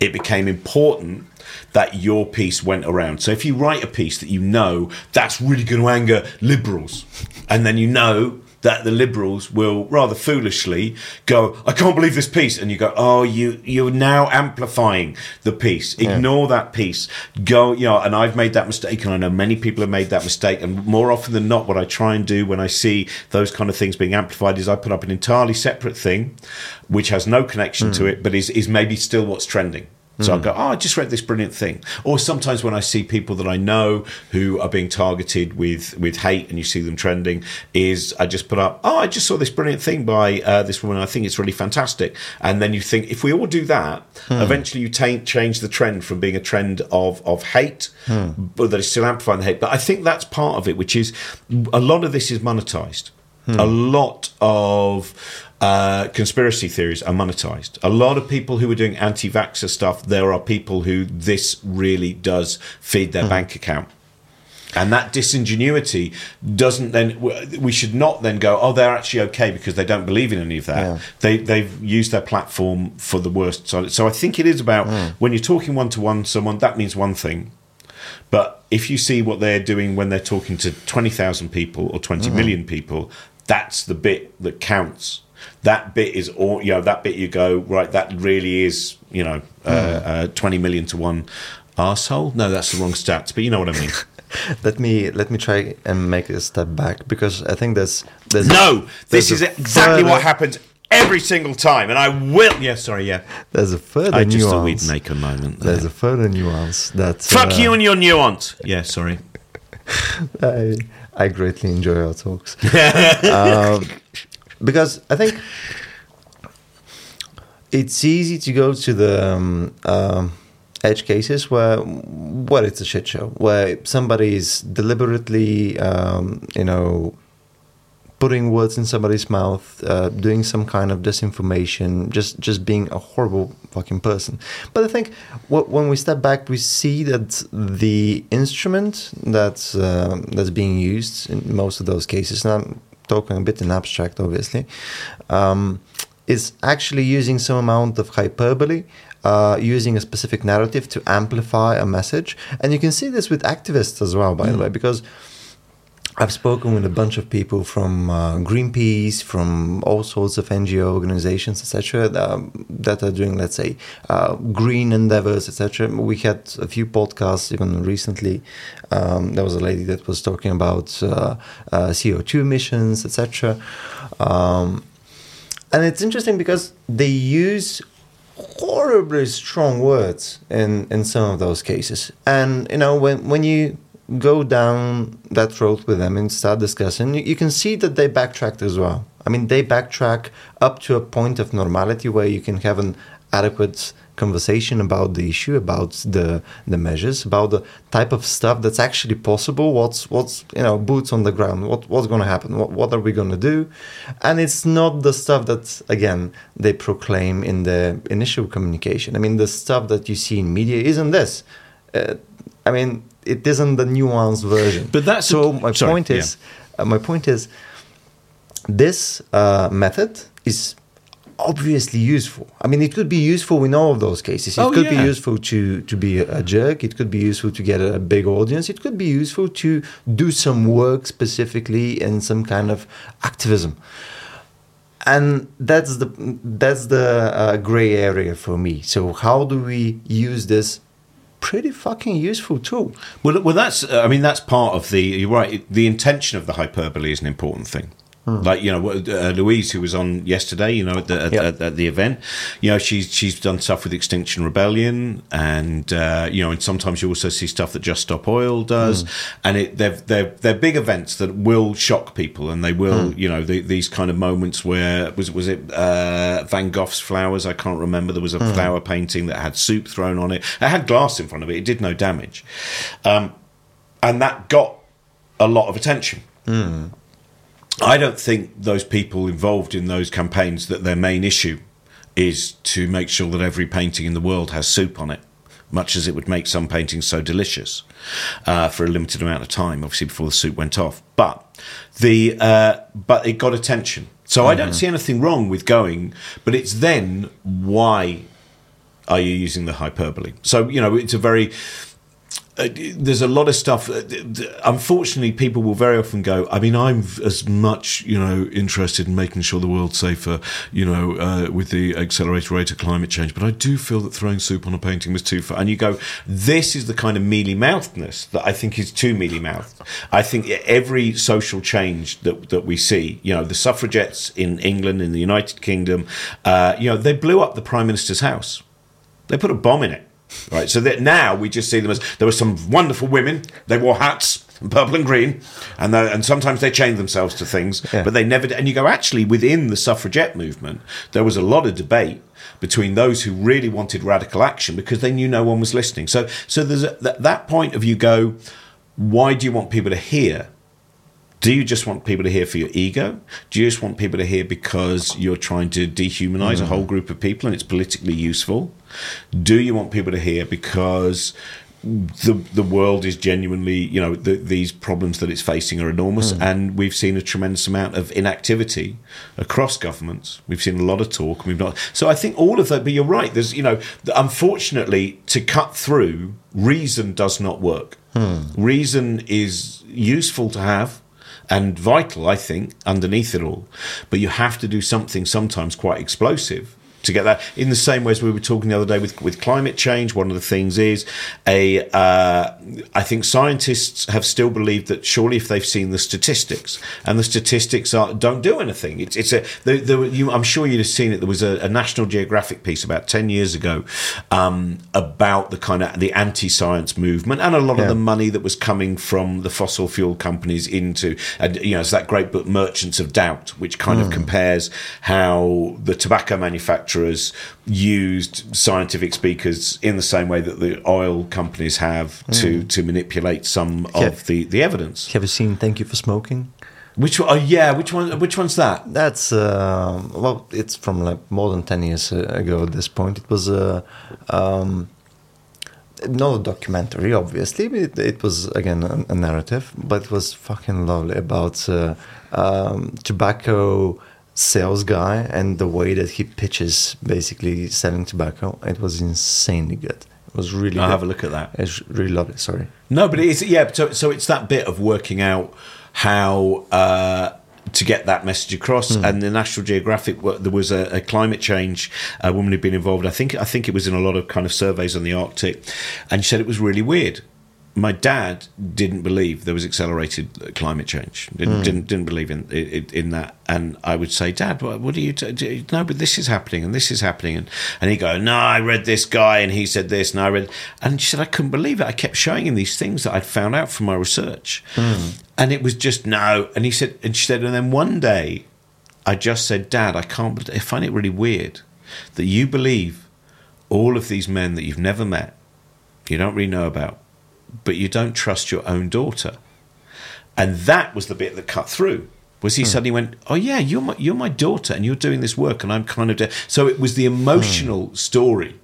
It became important that your piece went around. So if you write a piece that you know that's really going to anger liberals, and then you know that the liberals will rather foolishly go, "I can't believe this piece," and you go, "Oh, you you're now amplifying the piece. Ignore that piece. Go, you know." And I've made that mistake, and I know many people have made that mistake. And more often than not, what I try and do when I see those kind of things being amplified is I put up an entirely separate thing, which has no connection to hmm. it, but is is maybe still what's trending. So I mm. go, oh, I just read this brilliant thing. Or sometimes when I see people that I know who are being targeted with with hate, and you see them trending, is I just put up, oh, I just saw this brilliant thing by uh, this woman. I think it's really fantastic. And then you think, if we all do that, hmm. eventually you change the trend from being a trend of of hate, hmm. but that is still amplifying the hate. But I think that's part of it, which is a lot of this is monetized. Hmm. A lot of uh, conspiracy theories are monetized. A lot of people who are doing anti vaxxer stuff, there are people who this really does feed their bank account. and that disingenuity doesn't then we should not then go oh they're actually okay because they don't believe in any of that yeah. they they've used their platform for the worst so, so i think it is about mm. when you're talking one to one someone that means one thing but if you see what they're doing when they're talking to 20,000 people or twenty mm. million people that's the bit that counts that bit is all you know that bit you go right that really is you know uh, mm. uh, 20 million to one asshole no that's the wrong stats but you know what i mean let me let me try and make a step back because I think there's there's no. There's this is exactly what happens every single time, and I will. Yeah, sorry. Yeah, there's a further I just thought we'd make a moment. There. There's a further nuance that. Fuck uh, you and your nuance. Yeah, sorry. I I greatly enjoy our talks um, because I think it's easy to go to the. Um, um, edge cases where where it's a shit show, where somebody is deliberately, um, you know, putting words in somebody's mouth, uh, doing some kind of disinformation, just just being a horrible fucking person. But I think when we step back, we see that the instrument that's uh, that's being used in most of those cases. Now, I'm talking a bit in abstract, obviously. Um, is actually using some amount of hyperbole uh, using a specific narrative to amplify a message. And you can see this with activists as well, by mm. the way, because I've spoken with a bunch of people from uh, Greenpeace, from all sorts of NGO organizations, etc., that, that, are doing, let's say, uh, green endeavors, etc. We had a few podcasts even recently. Um, there was a lady that was talking about uh, uh CO2 emissions, etc. Um, and it's interesting because they use horribly strong words in in some of those cases. And you know when when you go down that road with them and start discussing, you, you can see that they backtracked as well. I mean, they backtrack up to a point of normality where you can have an adequate conversation about the issue, about the the measures, about the type of stuff that's actually possible. What's what's you know boots on the ground. What what's going to happen? What what are we going to do? And it's not the stuff that again they proclaim in the initial communication. I mean, the stuff that you see in media isn't this. Uh, I mean, it isn't the nuanced version. But that's so. My sorry, point is, yeah. uh, my point is, this uh, method is obviously useful. I mean, it could be useful in all of those cases. It oh, could yeah. be useful to to be a jerk. It could be useful to get a big audience. It could be useful to do some work specifically in some kind of activism. And that's the that's the uh, gray area for me. So how do we use this pretty fucking useful tool. Well, well, that's I mean that's part of the. You're right. The intention of the hyperbole is an important thing. Hmm. Like you know, uh, Louise, who was on yesterday, you know, at the, at, yep. at, at the event, you know, she's she's done stuff with Extinction Rebellion, and uh, you know, and sometimes you also see stuff that Just Stop Oil does, mm. and it they're they're they're big events that will shock people, and they will, mm. you know, the, these kind of moments where was was it uh, Van Gogh's flowers? I can't remember. There was a flower painting that had soup thrown on it. It had glass in front of it. It did no damage, um, and that got a lot of attention. I don't think those people involved in those campaigns that their main issue is to make sure that every painting in the world has soup on it, much as it would make some paintings so delicious uh, for a limited amount of time, obviously before the soup went off. But the uh, but it got attention, so mm-hmm. I don't mm-hmm. see anything wrong with going. But it's then why are you using the hyperbole? So you know it's a very uh, there's a lot of stuff. Unfortunately, people will very often go. I mean, I'm as much you know interested in making sure the world's safer, you know, uh, with the accelerated rate of climate change. But I do feel that throwing soup on a painting was too far. And you go, this is the kind of mealy mouthedness that I think is too mealy mouthed. I think every social change that that we see, you know, the suffragettes in England, in the United Kingdom, uh, you know, they blew up the prime minister's house. They put a bomb in it Right, so that now we just see them as there were some wonderful women. They wore hats, purple and green, and and sometimes they chained themselves to things, yeah. but they never. And you go actually within the suffragette movement, there was a lot of debate between those who really wanted radical action because they knew no one was listening. So so there's a, that, that point of you go, why do you want people to hear? Do you just want people to hear for your ego? Do you just want people to hear because you're trying to dehumanize mm. a whole group of people and it's politically useful? Do you want people to hear because the the world is genuinely, you know, the, these problems that it's facing are enormous, mm. and we've seen a tremendous amount of inactivity across governments. We've seen a lot of talk. We've not. So I think all of that. But you're right. There's, you know, unfortunately, to cut through, reason does not work. Mm. Reason is useful to have and vital, I think, underneath it all. But you have to do something sometimes quite explosive to get that. In the same way as we were talking the other day with, with climate change, one of the things is a. Uh, I think scientists have still believed that surely if they've seen the statistics and the statistics are, don't do anything. It's, it's a. The, the, you, I'm sure you'd have seen it. There was a, a National Geographic piece about ten years ago um, about the kind of the anti-science movement and a lot yeah. of the money that was coming from the fossil fuel companies into, and you know, it's that great book Merchants of Doubt, which kind mm. of hmm. compares how the tobacco manufacturers manufacturers used scientific speakers in the same way that the oil companies have mm. to, to manipulate some of the, the evidence. Have you seen Thank You for Smoking? Which one? Oh, yeah. Which one? Which one's that? That's uh, well, it's from like more than ten years ago. At this point, it was a um, no documentary, obviously. It, it was again a, a, narrative, but it was fucking lovely about uh, um, tobacco sales guy and the way that he pitches basically selling tobacco it was insanely good it was really good. have a look at that it's really lovely sorry no but it's yeah so, so it's that bit of working out how uh, to get that message across. Mm. And the National Geographic, there was a, a, climate change a woman who'd been involved. I think I think it was in a lot of kind of surveys on the Arctic, and she said it was really weird my dad didn't believe there was accelerated climate change. Didn't mm. didn't, didn't, believe in, in, in that. And I would say, Dad, what, what do you t- no? But this is happening, and this is happening, and and he go, No, I read this guy, and he said this, and I read, and she said I couldn't believe it. I kept showing him these things that I'd found out from my research, mm. and it was just no. And he said, and she said, and then one day, I just said, Dad, I can't. I find it really weird that you believe all of these men that you've never met, you don't really know about but you don't trust your own daughter. And that was the bit that cut through. Was he hmm. suddenly went, oh yeah, you're my you're my daughter, and you're doing this work, and I'm kind of de-. so it was the emotional hmm. story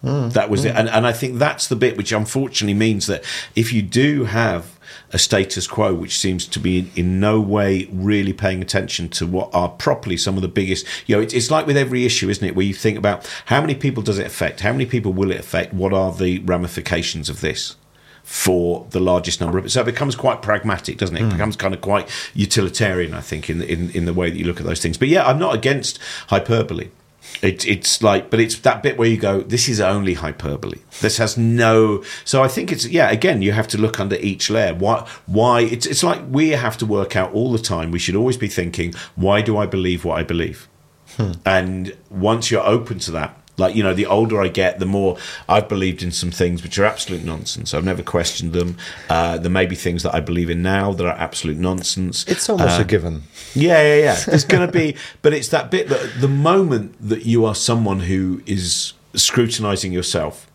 hmm. that was it, hmm. and and I think that's the bit which unfortunately means that if you do have a status quo which seems to be in, in, no way really paying attention to what are properly some of the biggest you know it, it's like with every issue isn't it where you think about how many people does it affect how many people will it affect what are the ramifications of this for the largest number of it. So it becomes quite pragmatic, doesn't it? It mm. becomes kind of quite utilitarian, I think, in, in in the way that you look at those things. But yeah, I'm not against hyperbole. It, it's like, but it's that bit where you go, this is only hyperbole. This has no. So I think it's yeah. Again, you have to look under each layer. Why? Why? It's it's like we have to work out all the time. We should always be thinking, why do I believe what I believe? Hmm. And once you're open to that, like, you know, the older I get, the more I've believed in some things which are absolute nonsense. I've never questioned them. Uh, there may be things that I believe in now that are absolute nonsense. It's almost uh, a given. Yeah, yeah, yeah. There's going to be, but it's that bit that the moment that you are someone who is scrutinizing yourself,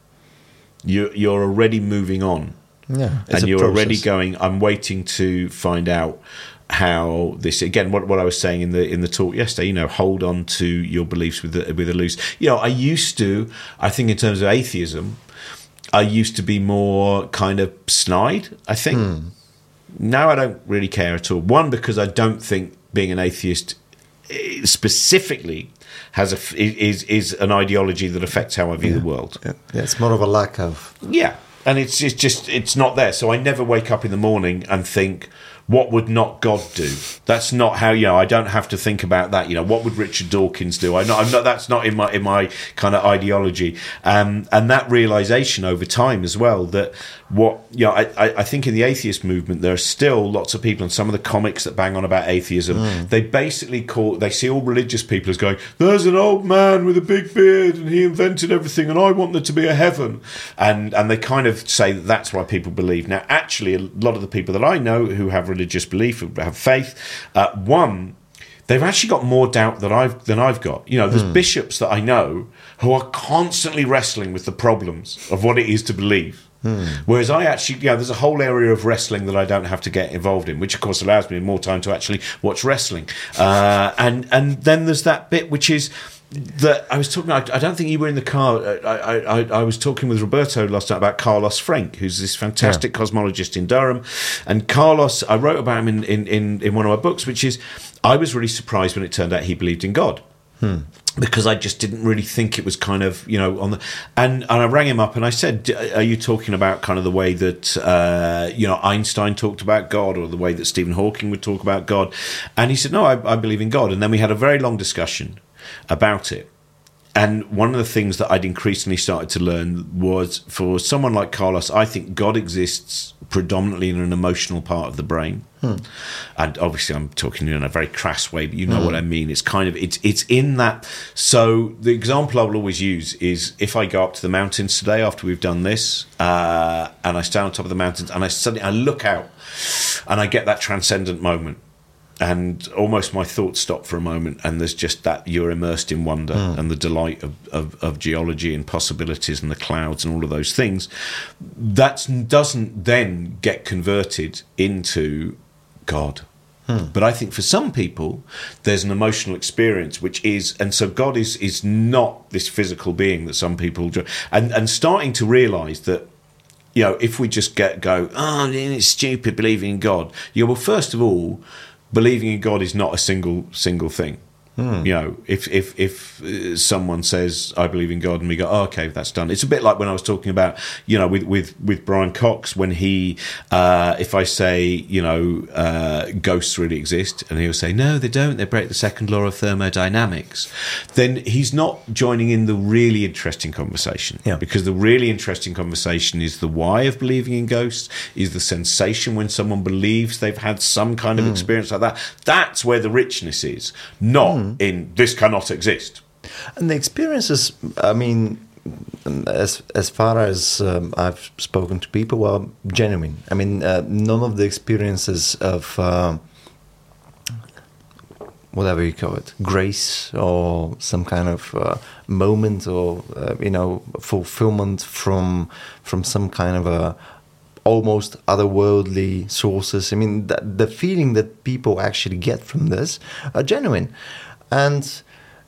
you, you're already moving on. Yeah. And you're process. already going, I'm waiting to find out how this again what, what I was saying in the in the talk yesterday you know hold on to your beliefs with the, with a loose you know I used to I think in terms of atheism I used to be more kind of snide I think hmm. now I don't really care at all one because I don't think being an atheist eh, specifically has a is is an ideology that affects how I view yeah. the world yeah. yeah it's more of a lack of yeah and it's it's just it's not there so I never wake up in the morning and think what would not God do? That's not how you know. I don't have to think about that. You know, what would Richard Dawkins do? I know I'm not. That's not in my in my kind of ideology. Um, and that realization over time as well that what you know, I, I think in the atheist movement there are still lots of people and some of the comics that bang on about atheism. Mm. They basically call they see all religious people as going, "There's an old man with a big beard and he invented everything, and I want there to be a heaven." And and they kind of say that that's why people believe. Now, actually, a lot of the people that I know who have religious belief, have faith. Uh, one, they've actually got more doubt than I've than I've got. You know, there's mm. bishops that I know who are constantly wrestling with the problems of what it is to believe. Mm. Whereas I actually, you know, there's a whole area of wrestling that I don't have to get involved in, which of course allows me more time to actually watch wrestling. Uh, and and then there's that bit which is that I was talking. I, I, don't think you were in the car. I, I, I, was talking with Roberto last night about Carlos Frenk, who's this fantastic yeah. cosmologist in Durham. And Carlos, I wrote about him in, in, in, in, one of my books, which is I was really surprised when it turned out he believed in God. Hmm. Because I just didn't really think it was kind of you know on the and, and I rang him up and I said, "Are you talking about kind of the way that uh, you know Einstein talked about God, or the way that Stephen Hawking would talk about God?" And he said, "No, I, I believe in God." And then we had a very long discussion about it. And one of the things that I'd increasingly started to learn was for someone like Carlos, I think God exists predominantly in an emotional part of the brain. Hmm. And obviously, I'm talking in a very crass way, but you know hmm. what I mean. It's kind of it's it's in that. So the example I will always use is if I go up to the mountains today after we've done this, uh, and I stand on top of the mountains, and I suddenly I look out, and I get that transcendent moment and almost my thoughts stop for a moment and there's just that you're immersed in wonder mm. and the delight of, of, of, geology and possibilities and the clouds and all of those things that doesn't then get converted into god hmm. but I think for some people, there's an emotional experience which is, and so God is is not this physical being that some people do, and and starting to realise that you know, if we just get go, oh, it's stupid believing in God. you Yeah, well, first of all, believing in God is not a single single thing. Hmm. You know, if if if uh, someone says I believe in God and we go, oh, okay, that's done. It's a bit like when I was talking about, you know, with with with Brian Cox when he, uh, if I say, you know, uh, ghosts really exist, and he'll say, no, they don't. They break the second law of thermodynamics. Then he's not joining in the really interesting conversation. Yeah. Because the really interesting conversation is the why of believing in ghosts, is the sensation when someone believes they've had some kind of mm. experience like that. That's where the richness is, not. Mm mm. in this cannot exist. And the experiences, I mean, as as far as um, I've spoken to people, are genuine. I mean, uh, none of the experiences of uh, whatever you call it, grace or some kind of uh, moment or uh, you know fulfillment from from some kind of a almost otherworldly sources. I mean, the feeling that people actually get from this are genuine. And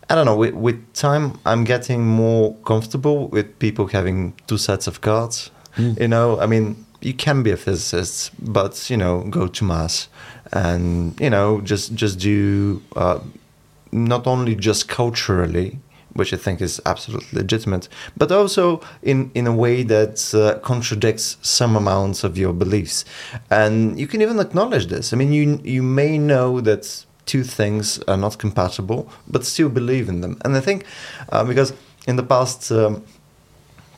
I don't know, with, with time, I'm getting more comfortable with people having two sets of cards. Mm. You know, I mean, you can be a physicist, but, you know, go to mass and, you know, just, just do uh, not only just culturally, which I think is absolutely legitimate, but also in, in a way that uh, contradicts some amounts of your beliefs. And you can even acknowledge this. I mean, you you may know that two things are not compatible, but still believe in them. And I think uh, because in the past, um,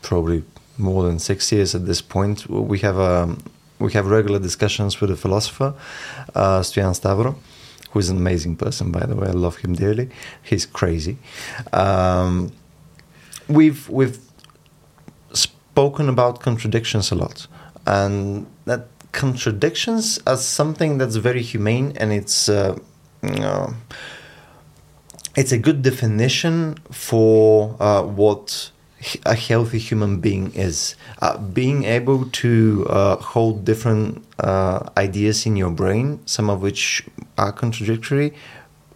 probably more than six years at this point, we have um, we have regular discussions with a philosopher, uh, Stavro, who is an amazing person, by the way. I love him dearly. He's crazy. Um, we've we've spoken about contradictions a lot, and that contradictions are something that's very humane and it's uh, uh, it's a good definition for uh, what a healthy human being is. Uh, being able to uh, hold different uh, ideas in your brain, some of which are contradictory,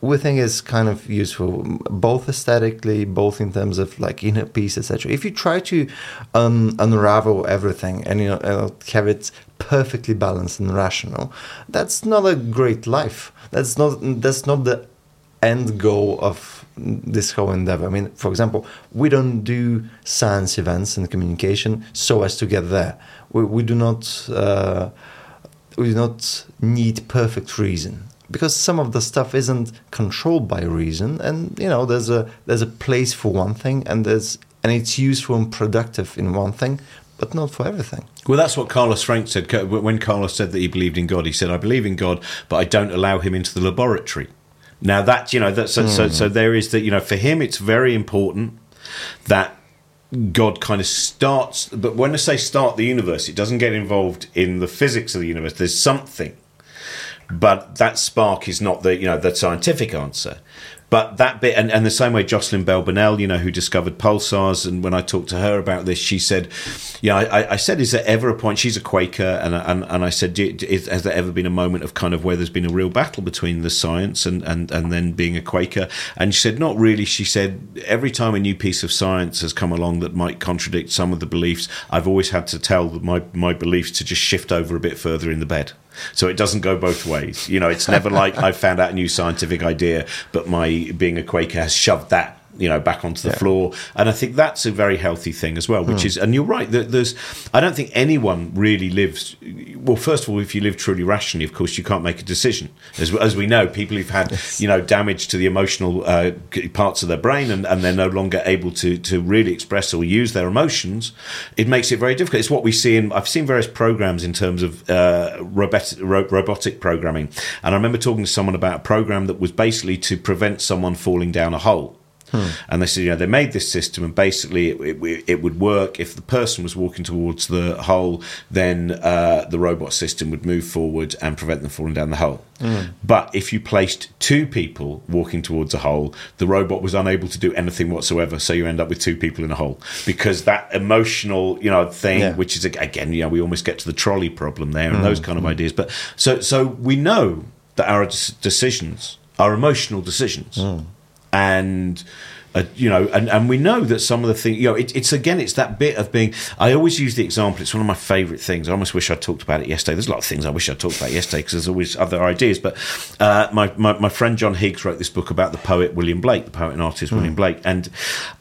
we think is kind of useful, both aesthetically, both in terms of like inner peace, etc. If you try to um, unravel everything and you know have it perfectly balanced and rational, that's not a great life. That's not that's not the end goal of this whole endeavor. I mean, for example, we don't do science events and communication so as to get there. We, we do not uh, we do not need perfect reason because some of the stuff isn't controlled by reason, and you know there's a there's a place for one thing, and there's and it's useful and productive in one thing, but not for everything. Well, that's what Carlos Frenk said when Carlos said that he believed in God. He said, "I believe in God, but I don't allow him into the laboratory." Now that you know that so, mm. so, so there is that you know for him it's very important that God kind of starts. But when I say start the universe, it doesn't get involved in the physics of the universe. There's something, but that spark is not the you know the scientific answer. But that bit, and, and the same way Jocelyn Bell Burnell, you know, who discovered pulsars, and when I talked to her about this, she said, "Yeah, I, I said, is there ever a point?" She's a Quaker, and and, and I said, is, "Has there ever been a moment of kind of where there's been a real battle between the science and and and then being a Quaker?" And she said, "Not really." She said, "Every time a new piece of science has come along that might contradict some of the beliefs, I've always had to tell my my beliefs to just shift over a bit further in the bed." So it doesn't go both ways. You know, it's never like I found out a new scientific idea, but my being a Quaker has shoved that you know back onto the yeah. floor and i think that's a very healthy thing as well which mm. is and you're right that there's i don't think anyone really lives well first of all if you live truly rationally of course you can't make a decision as, as we know people who've had yes. you know damage to the emotional uh, parts of their brain and, and they're no longer able to to really express or use their emotions it makes it very difficult it's what we see in i've seen various programs in terms of uh, robotic, robotic programming and i remember talking to someone about a program that was basically to prevent someone falling down a hole Hmm. And they said, you know, they made this system, and basically it, it, it, would work if the person was walking towards the hole, then uh, the robot system would move forward and prevent them falling down the hole. Hmm. But if you placed two people walking towards a hole, the robot was unable to do anything whatsoever. So you end up with two people in a hole because that emotional, you know, thing, yeah. which is again, you know, we almost get to the trolley problem there and mm. those kind of mm. ideas. But so so we know that our decisions are emotional decisions. And uh, you know, and, and we know that some of the things, you know, it, it's again, it's that bit of being. I always use the example. It's one of my favourite things. I almost wish I talked about it yesterday. There's a lot of things I wish I talked about yesterday because there's always other ideas. But uh, my, my, my friend John Higgs wrote this book about the poet William Blake, the poet and artist mm. William Blake, and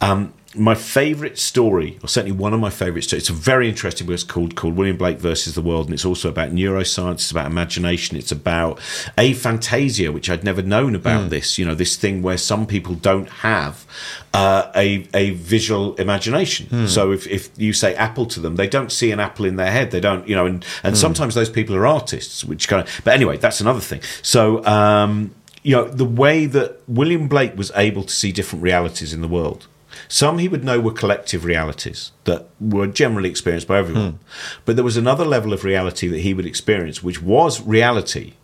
um, my favourite story, or certainly one of my favourite stories, it's a very interesting book. It's called called William Blake versus the World, and it's also about neuroscience. It's about imagination. It's about aphantasia, which I'd never known about. Mm. This, you know, this thing where some people don't have uh, a a visual imagination. Mm. So if if you say apple to them, they don't see an apple in their head. They don't, you know, and and mm. sometimes those people are artists, which kind of. But anyway, that's another thing. So. Um, you know the way that William Blake was able to see different realities in the world some he would know were collective realities that were generally experienced by everyone. Hmm. But there was another level of reality that he would experience, which was reality,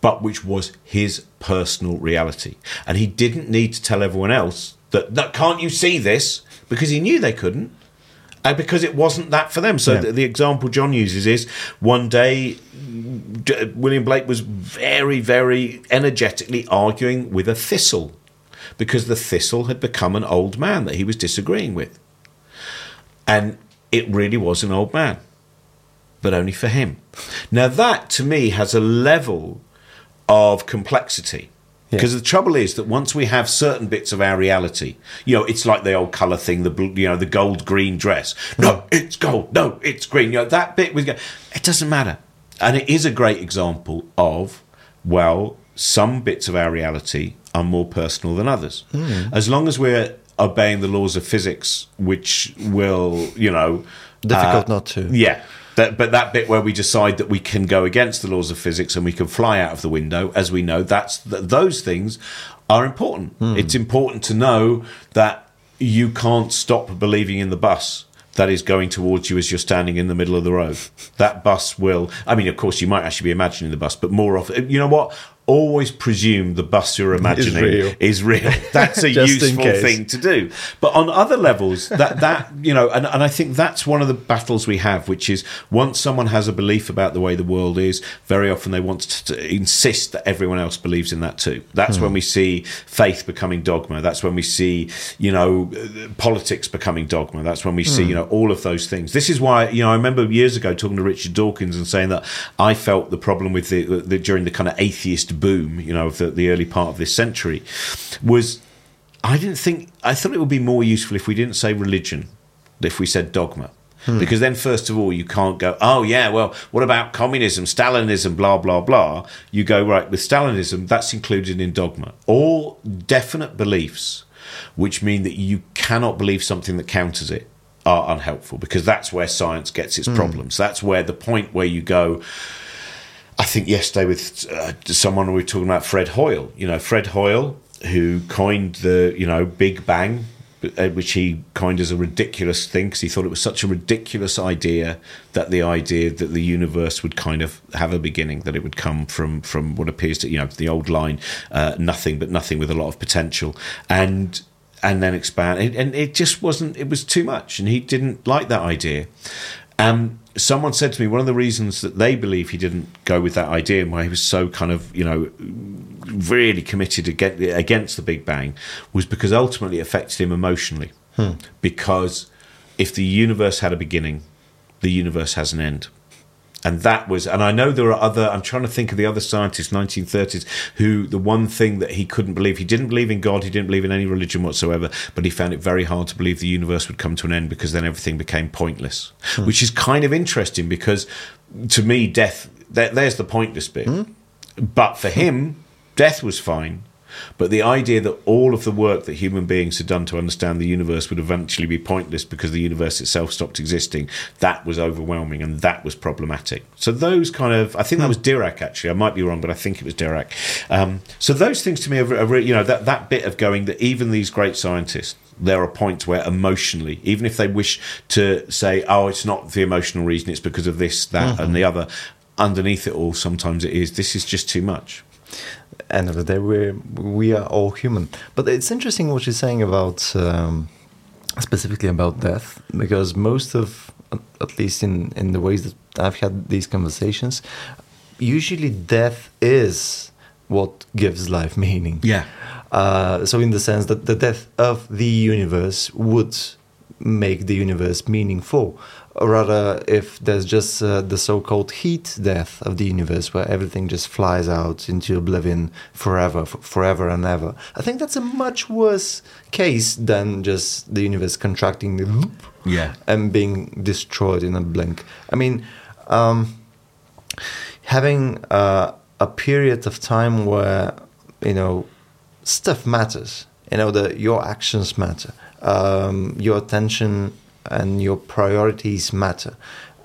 but which was his personal reality. And he didn't need to tell everyone else that, that can't you see this? Because he knew they couldn't. Uh, because it wasn't that for them. So yeah. the, the, example John uses is one day William Blake was very, very energetically arguing with a thistle because the thistle had become an old man that he was disagreeing with. And it really was an old man, but only for him. Now, that to me has a level of complexity. Because yeah. the trouble is that once we have certain bits of our reality, you know, it's like the old color thing, the you know, the gold green dress. No, it's gold. No, it's green. You know, that bit go. It doesn't matter, and it is a great example of well, some bits of our reality are more personal than others. Mm. As long as we're obeying the laws of physics, which will, you know, difficult uh, not to. Yeah. That, but that bit where we decide that we can go against the laws of physics and we can fly out of the window, as we know, that's those things are important. Mm. It's important to know that you can't stop believing in the bus that is going towards you as you're standing in the middle of the road. That bus will. I mean, of course, you might actually be imagining the bus, but more often, you know what? Always presume the bus you're imagining is real. Is real. That's a useful thing to do. But on other levels, that that you know, and, and I think that's one of the battles we have, which is once someone has a belief about the way the world is, very often they want to, to insist that everyone else believes in that too. That's hmm. when we see faith becoming dogma. That's when we see you know politics becoming dogma. That's when we hmm. see you know all of those things. This is why you know I remember years ago talking to Richard Dawkins and saying that I felt the problem with the, the during the kind of atheist boom, you know, of the, the early part of this century, was I didn't think I thought it would be more useful if we didn't say religion, if we said dogma. Hmm. Because then, first of all, you can't go, oh, yeah, well, what about communism, Stalinism, blah, blah, blah. You go, right, with Stalinism, that's included in dogma. All definite beliefs, which mean that you cannot believe something that counters it, are unhelpful because that's where science gets its hmm. problems. That's where the point where you go, I think yesterday with uh, someone we were talking about Fred Hoyle. You know, Fred Hoyle, who coined the you know Big Bang uh, which he coined as a ridiculous thing because he thought it was such a ridiculous idea that the idea that the universe would kind of have a beginning, that it would come from from what appears to you know the old line, uh, nothing but nothing with a lot of potential, and and then expand, and it just wasn't. It was too much, and he didn't like that idea. Um, someone said to me one of the reasons that they believe he didn't go with that idea and why he was so kind of you know really committed against the Big Bang was because ultimately it affected him emotionally. Hmm. Because if the universe had a beginning, the universe has an end and that was and i know there are other i'm trying to think of the other scientists 1930s who the one thing that he couldn't believe he didn't believe in god he didn't believe in any religion whatsoever but he found it very hard to believe the universe would come to an end because then everything became pointless hmm. which is kind of interesting because to me death there's the pointless bit hmm. but for him death was fine but the idea that all of the work that human beings had done to understand the universe would eventually be pointless because the universe itself stopped existing, that was overwhelming and that was problematic. So those kind of, I think that was Dirac actually. I might be wrong, but I think it was Dirac. Um, so those things to me are, are, you know, that, that bit of going that even these great scientists, there are points where emotionally, even if they wish to say, oh, it's not the emotional reason, it's because of this, that, mm-hmm. and the other, underneath it all, sometimes it is, this is just too much end of the day, we we are all human. But it's interesting what you're saying about um, specifically about death, because most of, at least in in the ways that I've had these conversations, usually death is what gives life meaning. Yeah. Uh, so in the sense that the death of the universe would make the universe meaningful or rather if there's just uh, the so-called heat death of the universe where everything just flies out into oblivion forever forever and ever i think that's a much worse case than just the universe contracting yeah. and being destroyed in a blink i mean um, having uh, a period of time where you know stuff matters you know that your actions matter um, your attention and your priorities matter.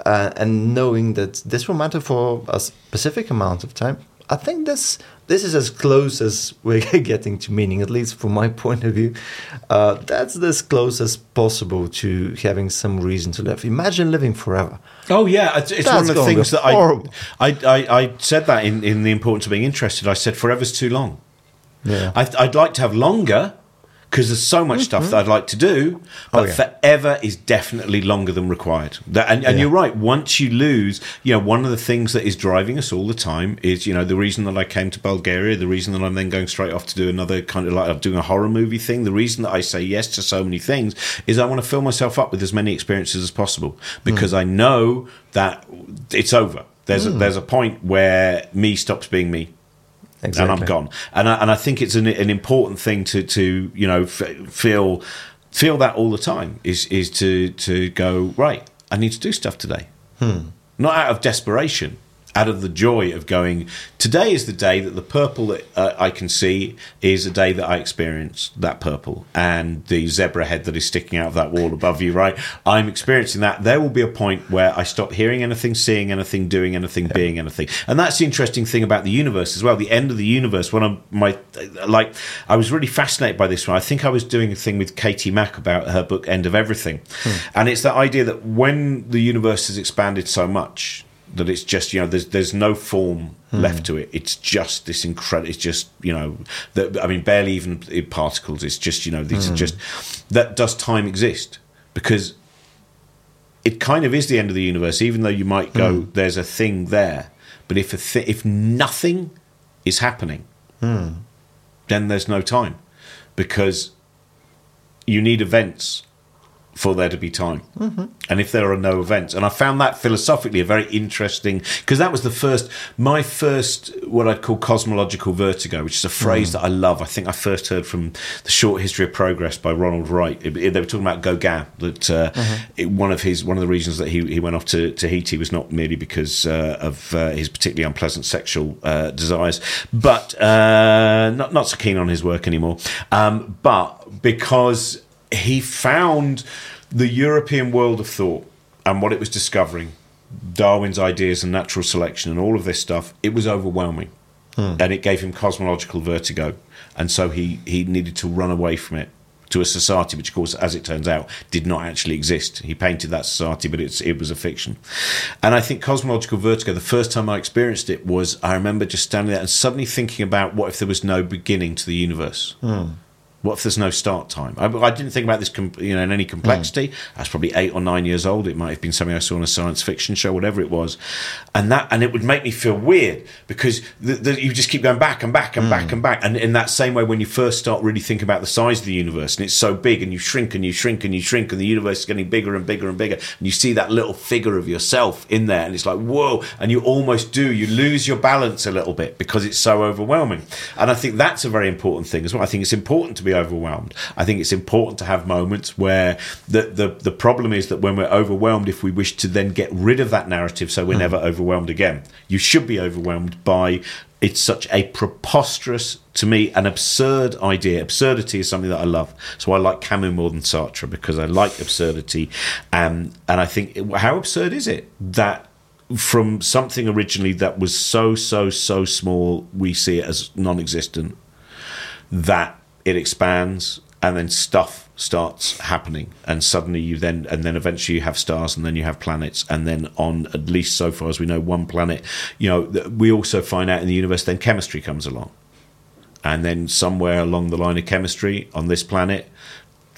Uh, and knowing that this will matter for a specific amount of time, I think this this is as close as we're getting to meaning, at least from my point of view. Uh, that's as close as possible to having some reason to live. Imagine living forever. Oh yeah, it's, it's one of the things that I, I, I, I said that in, in the importance of being interested. I said forever's too long. Yeah, I, I'd like to have longer because there's so much mm-hmm. stuff that I'd like to do, but oh, yeah. forever is definitely longer than required. That, and, and yeah. you're right. Once you lose, you know, one of the things that is driving us all the time is, you know, the reason that I came to Bulgaria, the reason that I'm then going straight off to do another kind of like I'm doing a horror movie thing, the reason that I say yes to so many things is I want to fill myself up with as many experiences as possible because mm. I know that it's over. There's mm. a, there's a point where me stops being me Exactly. and I'm gone. And I, and I think it's an, an important thing to to you know f- feel feel that all the time is is to to go right. I need to do stuff today, hmm. not out of desperation, out of the joy of going. Today is the day that the purple that uh, I can see is a day that I experience that purple and the zebra head that is sticking out of that wall above you. Right, I'm experiencing that. There will be a point where I stop hearing anything, seeing anything, doing anything, yeah. being anything, and that's the interesting thing about the universe as well. The end of the universe. When I'm my like, I was really fascinated by this one. I think I was doing a thing with Katie Mack about her book End of Everything, hmm. and it's that idea that when the universe has expanded so much that it's just you know there's there's no form hmm. left to it. It's just this incredible. It's just you know that I mean barely even particles. It's just you know these hmm. are just that does time exist because it kind of is the end of the universe. Even though you might go hmm. there's a thing there, but if a th- if nothing is happening, hmm. then there's no time because you need events for there to be time. Mm-hmm. And if there are no events, and I found that philosophically a very interesting because that was the first, my first, what I'd call cosmological vertigo, which is a phrase mm. that I love. I think I first heard from the Short History of Progress by Ronald Wright. It, it, they were talking about Gauguin. That uh, mm-hmm. it, one of his one of the reasons that he, he went off to Tahiti was not merely because uh, of uh, his particularly unpleasant sexual uh, desires, but uh, not not so keen on his work anymore. Um, but because he found the European world of thought and what it was discovering, Darwin's ideas and natural selection and all of this stuff, it was overwhelming. Hmm. And it gave him cosmological vertigo. And so he, he needed to run away from it to a society which, of course, as it turns out, did not actually exist. He painted that society, but it's, it was a fiction. And I think cosmological vertigo, the first time I experienced it was I remember just standing there and suddenly thinking about what if there was no beginning to the universe. Hmm. What if there's no start time? I, I didn't think about this, you know, in any complexity. Mm. I was probably eight or nine years old. It might have been something I saw on a science fiction show, whatever it was, and that and it would make me feel weird because the, the, you just keep going back and back and back mm. and back. And in that same way, when you first start really thinking about the size of the universe and it's so big, and you shrink and you shrink and you shrink, and the universe is getting bigger and bigger and bigger, and you see that little figure of yourself in there, and it's like whoa, and you almost do you lose your balance a little bit because it's so overwhelming. And I think that's a very important thing as well. I think it's important to be overwhelmed. I think it's important to have moments where the, the, the problem is that when we're overwhelmed, if we wish to then get rid of that narrative so we're never overwhelmed again, you should be overwhelmed by it's such a preposterous to me an absurd idea. Absurdity is something that i love. So i like camus more than sartre because i like absurdity. Um, and i think how absurd is it that from something originally that was so so so small we see it as non-existent that it expands and then stuff starts happening. And suddenly you then and then eventually you have stars and then you have planets and then on at least so far as we know one planet. You know we also find out in the universe then chemistry comes along. And then somewhere along the line of chemistry on this planet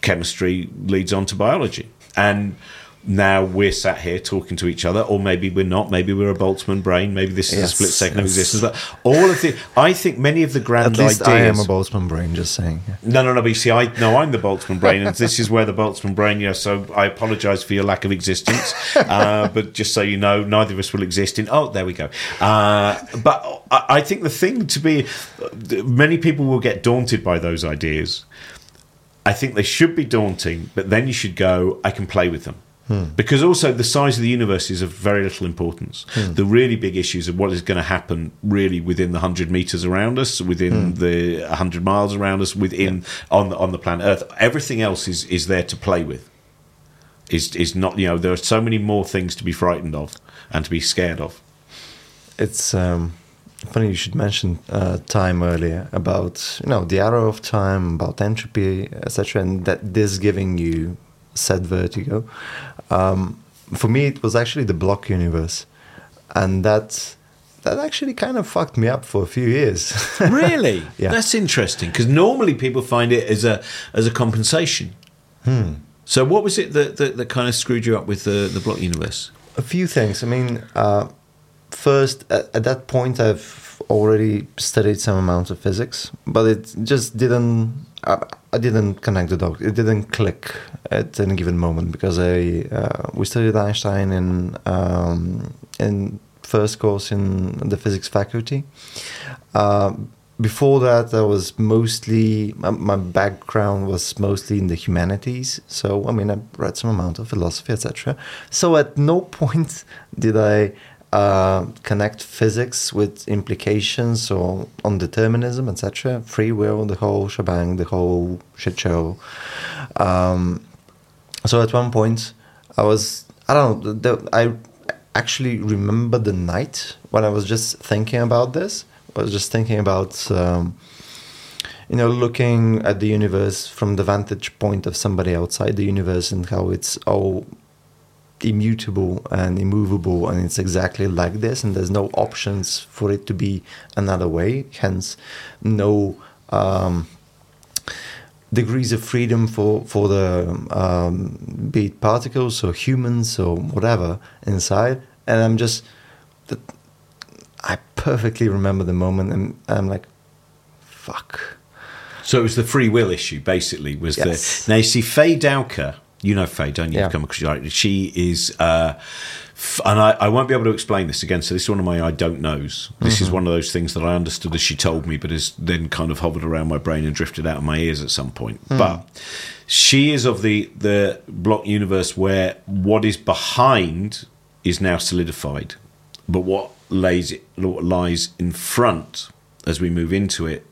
chemistry leads on to biology. And now we're sat here talking to each other, or maybe we're not. Maybe we're a Boltzmann brain. Maybe this is Yes, a split second of existence. But all of the, I think many of the grand At least ideas. I am a Boltzmann brain, just saying. Yeah. No, no, no. But you see, I no, I'm the Boltzmann brain, and this is where the Boltzmann brain. Yeah, so I apologise for your lack of existence, uh, but just so you know, neither of us will exist in. Oh, there we go. Uh, but I, I think the thing to be, many people will get daunted by those ideas. I think they should be daunting, but then you should go. I can play with them. Because also the size of the universe is of very little importance. The really big issues of what is going to happen really within the hundred meters around us, within the hundred miles around us, within on the, on the planet Earth. Everything else is is there to play with. Is is not you know there are so many more things to be frightened of and to be scared of. It's um, funny you should mention uh, time earlier about you know the arrow of time, about entropy, etc., and that this giving you said vertigo. Um, for me, it was actually the block universe, and that that actually kind of fucked me up for a few years. Really, Yeah. that's interesting because normally people find it as a as a compensation. Hmm. So what was it that, that that kind of screwed you up with the the block universe? A few things. I mean, uh, first, at, at that point, I've already studied some amount of physics, but it just didn't. I, I didn't connect the dots. It didn't click at any given moment because I uh, we studied Einstein in um, in first course in the physics faculty. Uh, before that, I was mostly my, my background was mostly in the humanities. So I mean, I read some amount of philosophy, etc. So at no point did I uh, connect physics with implications or on determinism, etc. Free will, the whole shebang, the whole shit show. Um, so at one point, I was I don't know. The, I actually remember the night when I was just thinking about this. I was just thinking about um, you know looking at the universe from the vantage point of somebody outside the universe and how it's all immutable and immovable and it's exactly like this and there's no options for it to be another way hence no um, degrees of freedom for for the um, be it particles or humans or whatever inside and i'm just i perfectly remember the moment and i'm like fuck So it was the free will issue, basically. Was Yes. the now you see Fay Dowker? You know Fay, don't you? Yeah. Come across right. She is, uh, f- and I, I won't be able to explain this again. So this is one of my I don't knows. This is one of those things that I understood as she told me, but has then kind of hovered around my brain and drifted out of my ears at some point. But she is of the the block universe where what is behind is now solidified, but what lays what lies in front as we move into it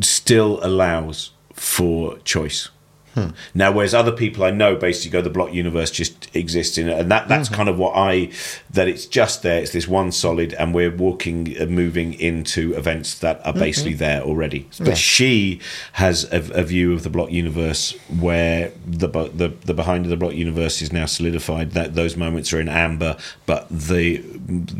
still allows for choice. Hmm. Now, whereas other people I know basically go, the block universe just exists in it, and that that's mm-hmm. kind of what I that it's just there. It's this one solid, and we're walking and moving into events that are basically mm-hmm. there already. But yeah. she has a, a, view of the block universe where the, the the behind of the block universe is now solidified. That those moments are in amber, but the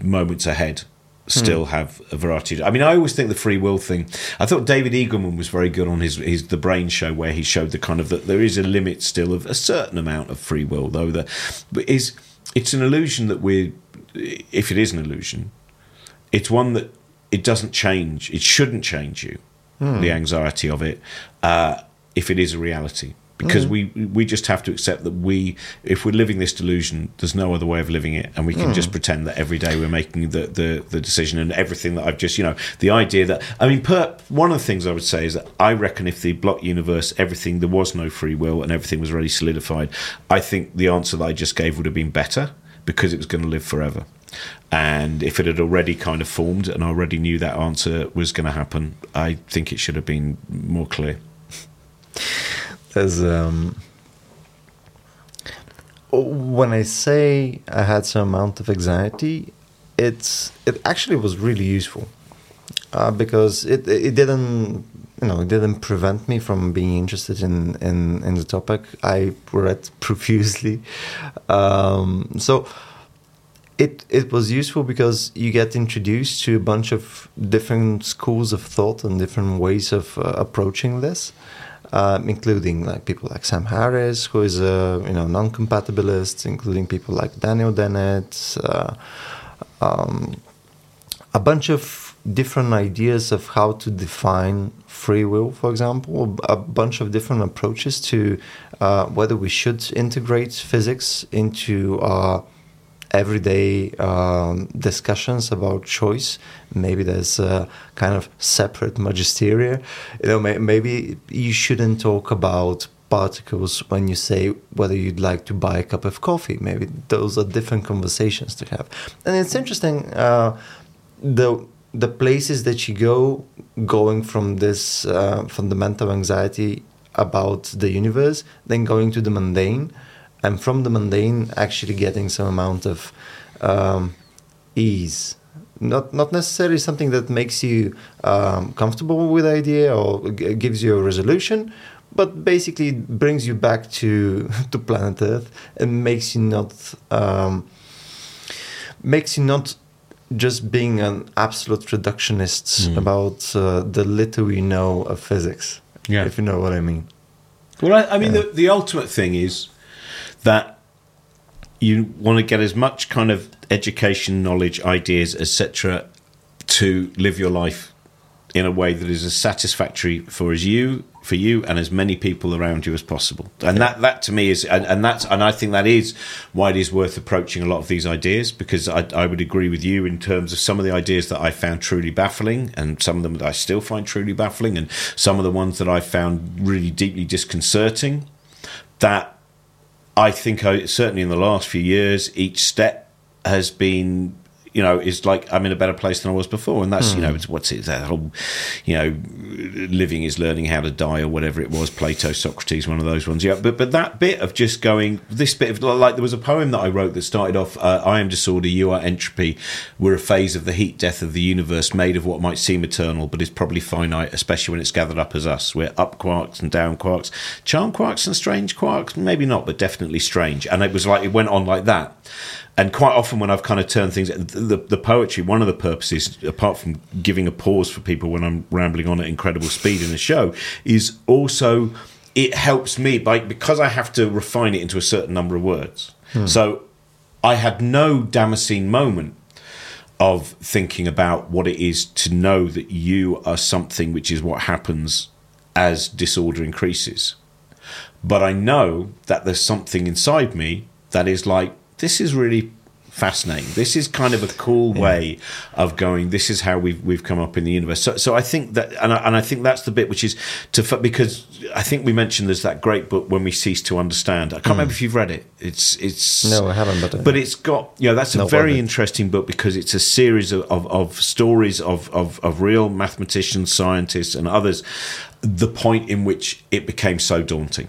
moments ahead still hmm. have a variety. I mean, I always think the free will thing. I thought David Eagleman was very good on his his the Brain Show, where he showed the kind of that there is a limit still of a certain amount of free will, though that is it's an illusion that we're if it is an illusion, it's one that it doesn't change. It shouldn't change you. Hmm. The anxiety of it, uh, if it is a reality because mm. we we just have to accept that we if we're living this delusion there's no other way of living it and we can mm. just pretend that every day we're making the, the the decision and everything that I've just you know the idea that I mean per, one of the things I would say is that I reckon if the block universe everything there was no free will and everything was already solidified I think the answer that I just gave would have been better because it was going to live forever and if it had already kind of formed and I already knew that answer was going to happen I think it should have been more clear as um, when I say I had some amount of anxiety, it's it actually was really useful uh, because it it didn't you know it didn't prevent me from being interested in in, in the topic. I read profusely, um, so. It, it was useful because you get introduced to a bunch of different schools of thought and different ways of uh, approaching this um, including like people like Sam Harris, who is a you know non-compatibilist, including people like Daniel Dennett, uh, um, a bunch of different ideas of how to define free will, for example, a bunch of different approaches to uh, whether we should integrate physics into our everyday um, discussions about choice. Maybe there's a kind of separate magisteria. You know, may, maybe you shouldn't talk about particles when you say whether you'd like to buy a cup of coffee. Maybe those are different conversations to have. And it's interesting uh, the the places that you go, going from this uh, fundamental anxiety about the universe, then going to the mundane and from the mundane actually getting some amount of um, ease not not necessarily something that makes you um, comfortable with the idea or g- gives you a resolution but basically brings you back to to planet earth and makes you not um, makes you not just being an absolute reductionist mm. about uh, the little we know of physics yeah if you know what i mean well i, I mean yeah. the, the ultimate thing is that you want to get as much kind of education, knowledge, ideas, etc., to live your life in a way that is as satisfactory for as you for you and as many people around you as possible. And that that to me is and, and that's and I think that is why it is worth approaching a lot of these ideas because I, I would agree with you in terms of some of the ideas that I found truly baffling and some of them that I still find truly baffling and some of the ones that I found really deeply disconcerting. That I think I, certainly in the last few years, each step has been you know, is like I'm in a better place than I was before, and that's mm. you know, hmm. what's it that whole, you know, living is learning how to die or whatever it was, Plato, Socrates, one of those ones. Yeah, but but that bit of just going, this bit of like there was a poem that I wrote that started off, uh, "I am disorder, you are entropy, we're a phase of the heat death of the universe, made of what might seem eternal, but is probably finite, especially when it's gathered up as us. We're up quarks and down quarks, charm quarks and strange quarks, maybe not, but definitely strange." And it was like it went on like that and quite often when I've kind of turned things, the, the poetry, one of the purposes, apart from giving a pause for people when I'm rambling on at incredible speed in the show, is also it helps me by because I have to refine it into a certain number of words. Hmm. So I had no Damascene moment of thinking about what it is to know that you are something which is what happens as disorder increases. But I know that there's something inside me that is like this is really fascinating. This is kind of a cool way of going. This is how we've we've come up in the universe. So, so I think that, and I, and I think that's the bit which is to because I think we mentioned there's that great book when we cease to understand. I can't mm. remember if you've read it. It's it's no, I haven't, but uh, but it's got you know that's a very interesting book because it's a series of of, of stories of, of of real mathematicians, scientists, and others. The point in which it became so daunting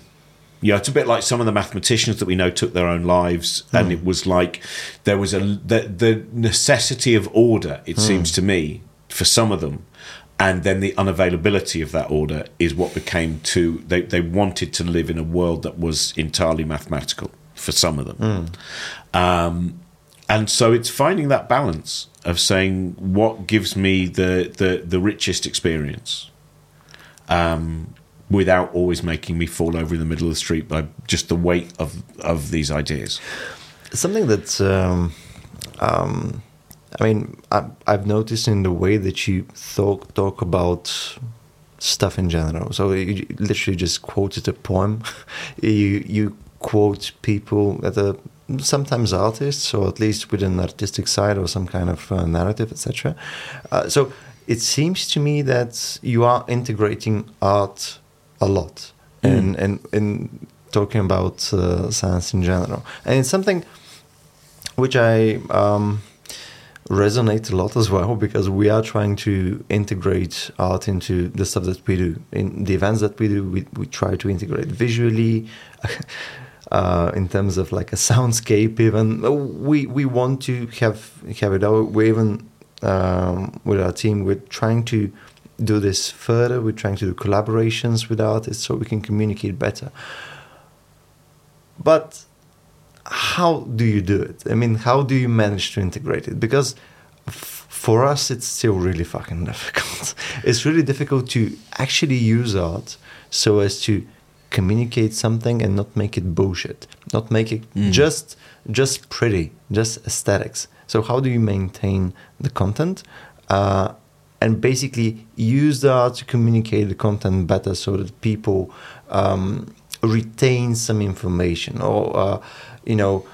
You know, it's a bit like some of the mathematicians that we know took their own lives, mm. and it was like there was a the, the necessity of order. It mm. seems to me for some of them, and then the unavailability of that order is what became to They they wanted to live in a world that was entirely mathematical for some of them, mm. um, and so it's finding that balance of saying what gives me the the, the richest experience. Um, without always making me fall over in the middle of the street by just the weight of of these ideas. Something that um, um, I mean, I, have noticed in the way that you talk talk about stuff in general. So you literally just quoted a poem. you you quote people that are sometimes artists, or at least with an artistic side or some kind of uh, narrative, etc. Uh, so it seems to me that you are integrating art a lot mm. and and in talking about uh, science in general, and it's something which I um, resonate a lot as well because we are trying to integrate art into the stuff that we do in the events that we do. We we try to integrate visually. Uh, in terms of like a soundscape, even we we want to have have it out. We even um, with our team, we're trying to do this further. We're trying to do collaborations with artists so we can communicate better. But how do you do it? I mean, how do you manage to integrate it? Because f- for us, it's still really fucking difficult. it's really difficult to actually use art so as to communicate something and not make it bullshit, not make it mm. just just pretty, just aesthetics. So how do you maintain the content? Uh, and basically use the art to communicate the content better so that people um, retain some information or uh, you know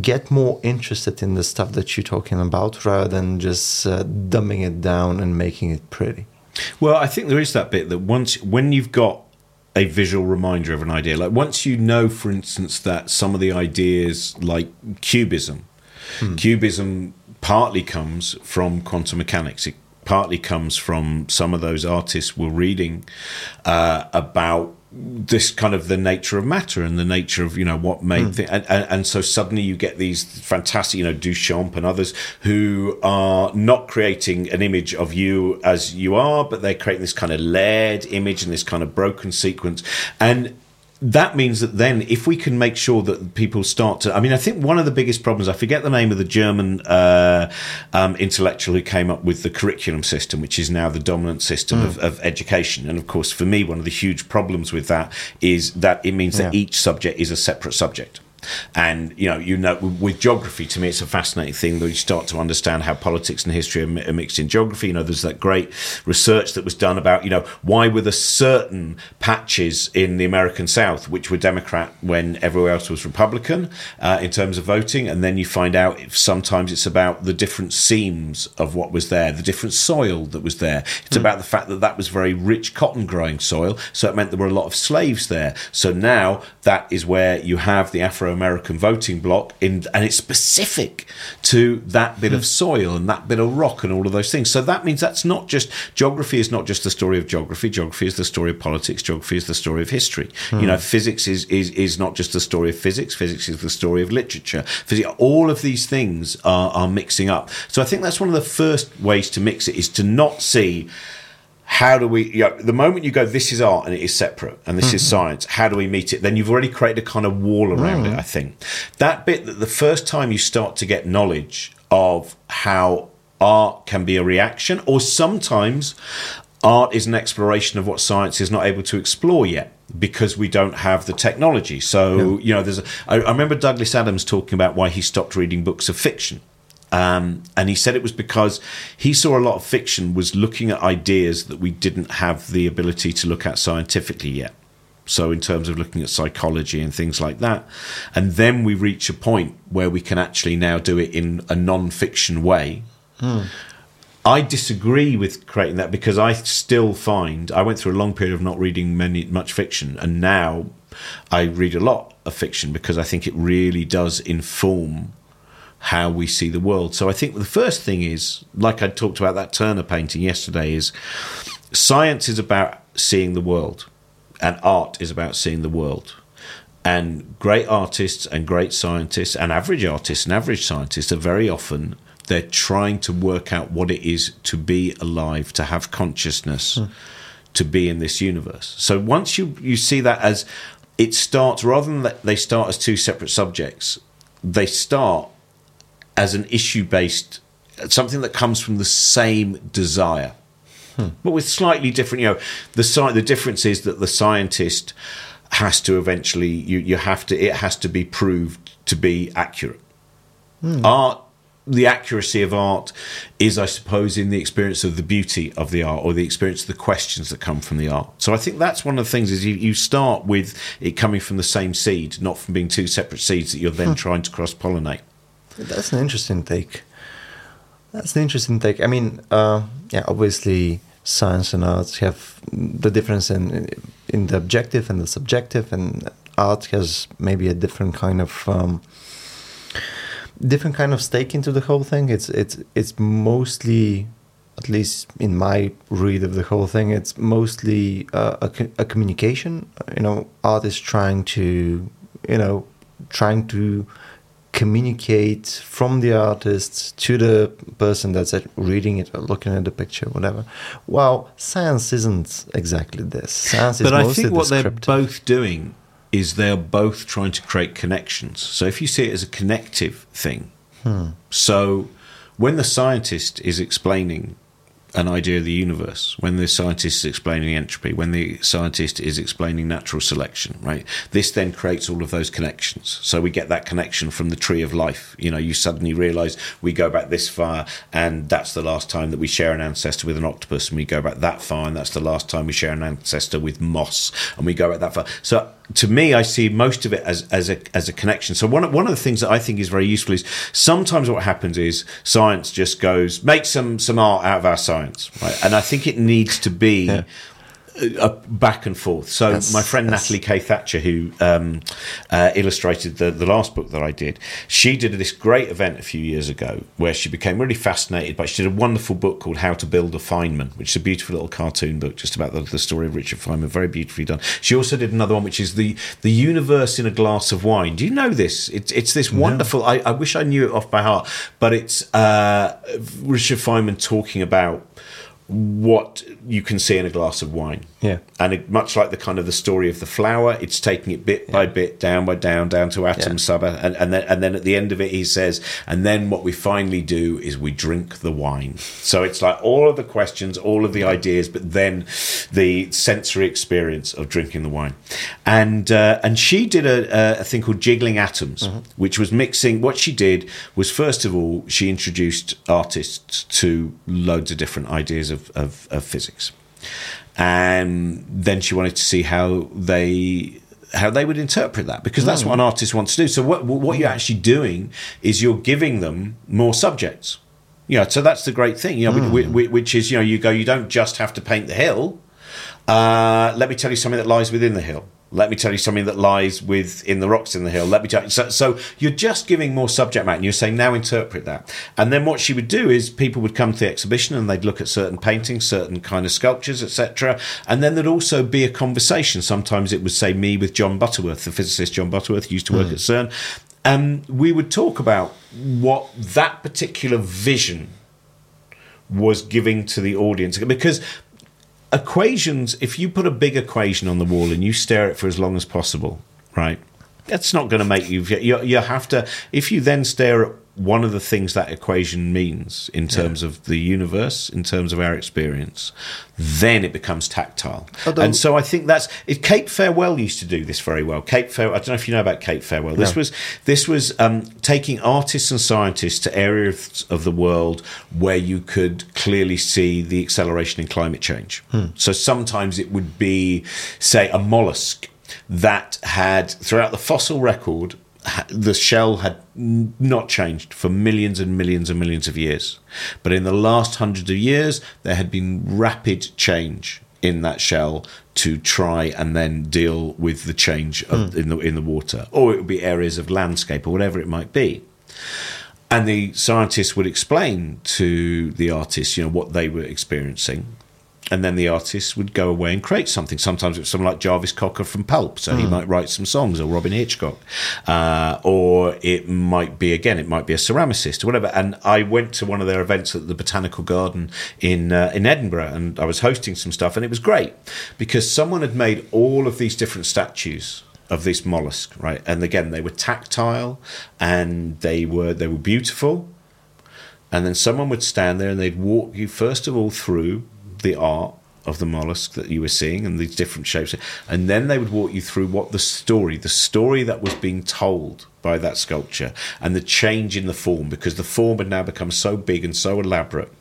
get more interested in the stuff that you're talking about rather than just uh, dumbing it down and making it pretty well i think there is that bit that once when you've got a visual reminder of an idea like once you know for instance that some of the ideas like cubism hmm. cubism partly comes from quantum mechanics. It partly comes from some of those artists were reading uh, about this kind of the nature of matter and the nature of you know what made mm. and, and, and so suddenly you get these fantastic you know Duchamp and others who are not creating an image of you as you are but they're creating this kind of layered image and this kind of broken sequence and that means that then if we can make sure that people start to i mean i think one of the biggest problems i forget the name of the german uh, um, intellectual who came up with the curriculum system which is now the dominant system mm. of, of, education. And of course for me one of the huge problems with that is that it means that each subject is a separate subject and you know, you know, with geography, to me, it's a fascinating thing that you start to understand how politics and history are mixed in geography. You know, there's that great research that was done about you know why were there certain patches in the American South which were Democrat when everywhere else was Republican uh, in terms of voting, and then you find out sometimes it's about the different seams of what was there, the different soil that was there. It's mm. about the fact that that was very rich cotton growing soil, so it meant there were a lot of slaves there. So now that is where you have the Afro American voting bloc, in, and it's specific to that bit of hmm. soil and that bit of rock and all of those things. So that means that's not just geography is not just the story of geography. Geography is the story of politics. Geography is the story of history. Mm. You know, physics is, is is not just the story of physics. Physics is the story of literature. Physics, all of these things are, are mixing up. So I think that's one of the first ways to mix it is to not see how do we you know, the moment you go this is art and it is separate and this mm-hmm. is science how do we meet it then you've already created a kind of wall around mm. it i think that bit that the first time you start to get knowledge of how art can be a reaction or sometimes art is an exploration of what science is not able to explore yet because we don't have the technology so yeah. you know there's a, I, I remember douglas adams talking about why he stopped reading books of fiction um, and he said it was because he saw a lot of fiction was looking at ideas that we didn't have the ability to look at scientifically yet. So, in terms of looking at psychology and things like that. And then we reach a point where we can actually now do it in a non fiction way. Hmm. I disagree with creating that because I still find I went through a long period of not reading many much fiction, and now I read a lot of fiction because I think it really does inform how we see the world. So I think the first thing is, like I talked about that Turner painting yesterday, is science is about seeing the world. and art is about seeing the world. And great artists and great scientists and average artists and average scientists are very often they're trying to work out what it is to be alive, to have consciousness, hmm. to be in this universe. So once you you see that as it starts rather than that they start as two separate subjects, they start as an issue based something that comes from the same desire. Hmm. But with slightly different, you know, the the difference is that the scientist has to eventually you you have to it has to be proved to be accurate. Hmm. Art the accuracy of art is, I suppose, in the experience of the beauty of the art or the experience of the questions that come from the art. So I think that's one of the things is you, you start with it coming from the same seed, not from being two separate seeds that you're then hmm. trying to cross pollinate. That's an interesting take. That's an interesting take. I mean, uh, yeah, obviously science and art have the difference in in the objective and the subjective, and art has maybe a different kind of um, different kind of stake into the whole thing. It's it's it's mostly, at least in my read of the whole thing, it's mostly uh, a, a communication. You know, art is trying to, you know, trying to communicate from the artist to the person that's reading it or looking at the picture, whatever. Well, science isn't exactly this. Science is but I think what they're both doing is they're both trying to create connections. So if you see it as a connective thing, hmm. so when the scientist is explaining an idea of the universe, when the scientist is explaining entropy, when the scientist is explaining natural selection, right? This then creates all of those connections. So we get that connection from the tree of life. You know, you suddenly realize we go back this far, and that's the last time that we share an ancestor with an octopus, and we go back that far, and that's the last time we share an ancestor with moss, and we go back that far. So to me, I see most of it as as a as a connection. So one one of the things that I think is very useful is sometimes what happens is science just goes make some some art out of our science, right? And I think it needs to be. Yeah a back and forth. So yes, my friend. Natalie Kay-Thatcher, who um, uh, illustrated the, the last book that I did, she did this great event a few years ago where she became really fascinated by. She did a wonderful book called How to Build a Feynman, which is a beautiful little cartoon book just about the, the story of Richard Feynman, very beautifully done. She also did another one which is the the universe in a glass of wine. Do you know this? It's it's this wonderful. No. I, I wish I knew it off by heart, but it's uh, Richard Feynman talking about what you can see in a glass of wine. Yeah. And it, much like the kind of the story of the flower, it's taking it bit yeah. by bit, down by down, down to atom yeah. sub, and, and then and then at the end of it, he says, and then what we finally do is we drink the wine. So it's like all of the questions, all of the ideas, but then the sensory experience of drinking the wine. And uh, and she did a, a, thing called jiggling atoms, mm-hmm. which was mixing. What she did was first of all, she introduced artists to loads of different ideas of, of, of physics and then she wanted to see how they how they would interpret that because that's mm. what an artist wants to do. So what what you're actually doing is you're giving them more subjects. Yeah, so that's the great thing. You know, mm. which is you know you go you don't just have to paint the hill. Uh, let me tell you something that lies within the hill. Let me tell you something that lies within the rocks in the hill. Let me tell you. So, so, you're just giving more subject matter and you're saying, now interpret that. And then what she would do is people would come to the exhibition and they'd look at certain paintings, certain kind of sculptures, etc. And then there'd also be a conversation. Sometimes it would say me with Jon Butterworth, the physicist Jon Butterworth used to work mm. at CERN. And we would talk about what that particular vision was giving to the audience because equations, if you put a big equation on the wall and you stare at it for as long as possible, right? That's not going to make you, you. Have to. If you then stare at one of the things that equation means in terms yeah. of the universe, in terms of our experience, then it becomes tactile. Although, and so I think that's it, Cape Farewell used to do this very well. Cape Farewell, I don't know if you know about Cape Farewell. This no. was this was um, taking artists and scientists to areas of the world where you could clearly see the acceleration in climate change. Hmm. So sometimes it would be, say, a mollusk that had throughout the fossil record the shell had not changed for millions and millions and millions of years. But in the last hundreds of years, there had been rapid change in that shell to try and then deal with the change of, mm. in the in the water, or it would be areas of landscape or whatever it might be. And the scientists would explain to the artists, you know, what they were experiencing, and then the artist would go away and create something. Sometimes it's someone like Jarvis Cocker from Pulp, so mm. he hmm. might write some songs, or Robyn Hitchcock, uh, or it might be again, it might be a ceramicist or whatever. And I went to one of their events at the Botanical Garden in uh, in Edinburgh, and I was hosting some stuff, and it was great because someone had made all of these different statues of this mollusk, right? And again, they were tactile and they were they were beautiful. And then someone would stand there and they'd walk you first of all through the art of the mollusk that you were seeing and these different shapes. And then they would walk you through what the story, the story that was being told by that sculpture and the change in the form because the form had now become so big and so elaborate.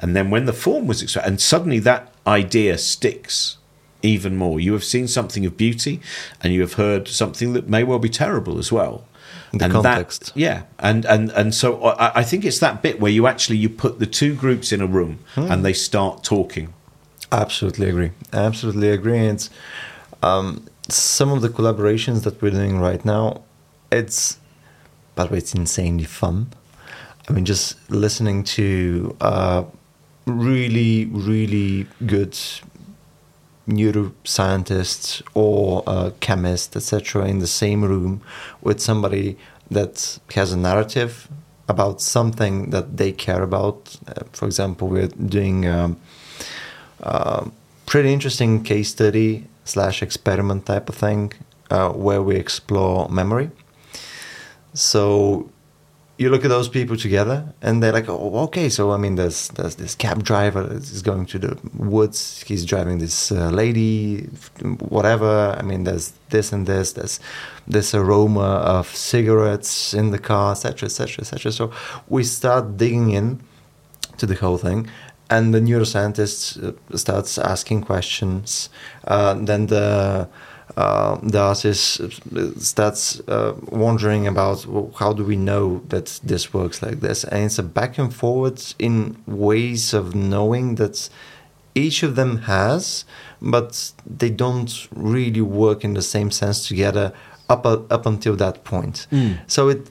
And then when the form was, and suddenly that idea sticks even more. You have seen something of beauty and you have heard something that may well be terrible as well. The and context. That, yeah, and and and so I, I, think it's that bit where you actually you put the two groups in a room hmm. and they start talking. Absolutely agree. Absolutely agree. It's um, some of the collaborations that we're doing right now. It's by the way, it's insanely fun. I mean, just listening to uh, really, really good neuroscientists or a chemist, etc., in the same room with somebody that has a narrative about something that they care about. Uh, for example, we're doing um, a pretty interesting case study slash experiment type of thing uh, where we explore memory. So you look at those people together and they're like oh okay so i mean there's there's this cab driver is going to the woods. He's driving this uh, lady whatever. I mean there's this and this. There's this aroma of cigarettes in the car etc etc etc so we start digging in to the whole thing and the neuroscientist uh, starts asking questions. Uh, then the uh, the artist starts uh, wondering about well, how do we know that this works like this, and it's a back and forward in ways of knowing that each of them has, but they don't really work in the same sense together up up until that point. Mm. So it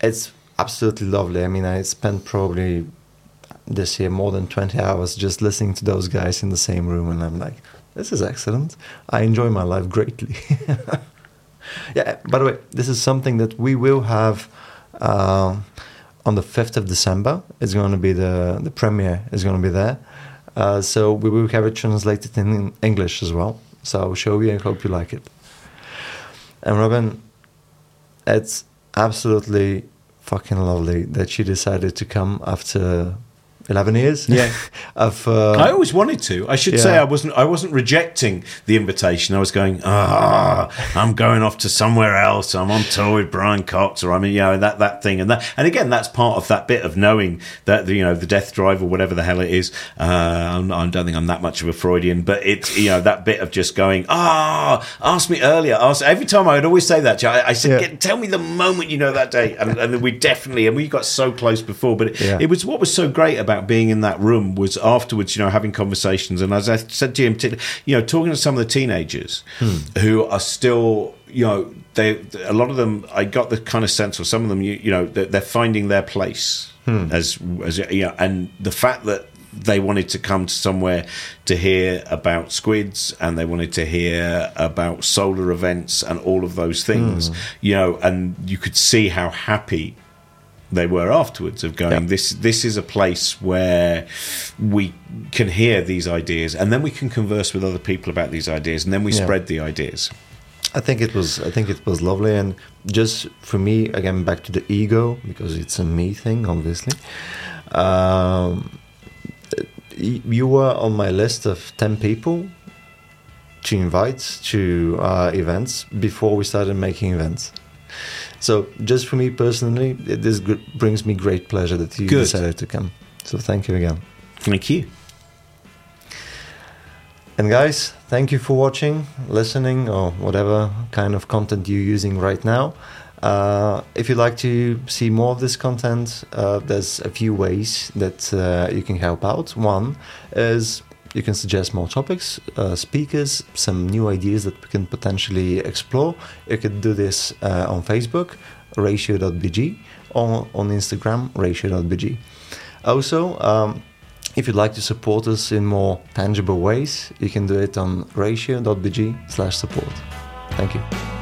it's absolutely lovely. I mean, I spent probably this year more than 20 hours just listening to those guys in the same room and i'm like this is excellent. I enjoy my life greatly. yeah, by the way, this is something that we will have uh, on the 5th of December. It's going to be the, the premiere is going to be there. Uh, so we will have it translated in English as well. So I'll show you and hope you like it. And Robin, it's absolutely fucking lovely that you decided to come after 11 years? Yeah. Of uh, i always wanted to. I should yeah. say i wasn't i wasn't rejecting the invitation. I was going ah oh, i'm going off to somewhere else. I'm on tour with brian cox or i mean you know that that thing and that. And again that's part of that bit of knowing that you know the death drive or whatever the hell it is uh, I'm, i don't think i'm that much of a freudian but it's you know that bit of just going ah oh, ask me earlier. Ask every time i would always say that I, I said yeah. tell me the moment you know that day. And, and we definitely and we got so close before but it, yeah. it was what was so great about about being in that room was afterwards, you know, having conversations. And as I said to him, you know, talking to some of the teenagers hmm. who are still, you know, they a lot of them. I got the kind of sense, or some of them, you, you know, they're, they're finding their place hmm. as as you know, and the fact that they wanted to come to somewhere to hear about squids and they wanted to hear about solar events and all of those things mm. you know and you could see how happy they were afterwards of going this this is a place where we can hear these ideas and then we can converse with other people about these ideas and then we yeah. spread the ideas. I think it was I think it was lovely and just for me again back to the ego because it's a me thing obviously. Um, you were on my list of 10 people to invite to uh, events before we started making events so, just for me personally, this brings me great pleasure that you Good. decided to come. So, thank you again. Thank you. And guys, thank you for watching, listening, or whatever kind of content you're using right now. Uh, if you'd like to see more of this content, uh, there's a few ways that uh, you can help out. One is you can suggest more topics, uh, speakers, some new ideas that we can potentially explore. You could do this uh, on Facebook, ratio.bg, or on Instagram, ratio.bg. Also, um, If you'd like to support us in more tangible ways, you can do it on ratio.bg slash support. Thank you.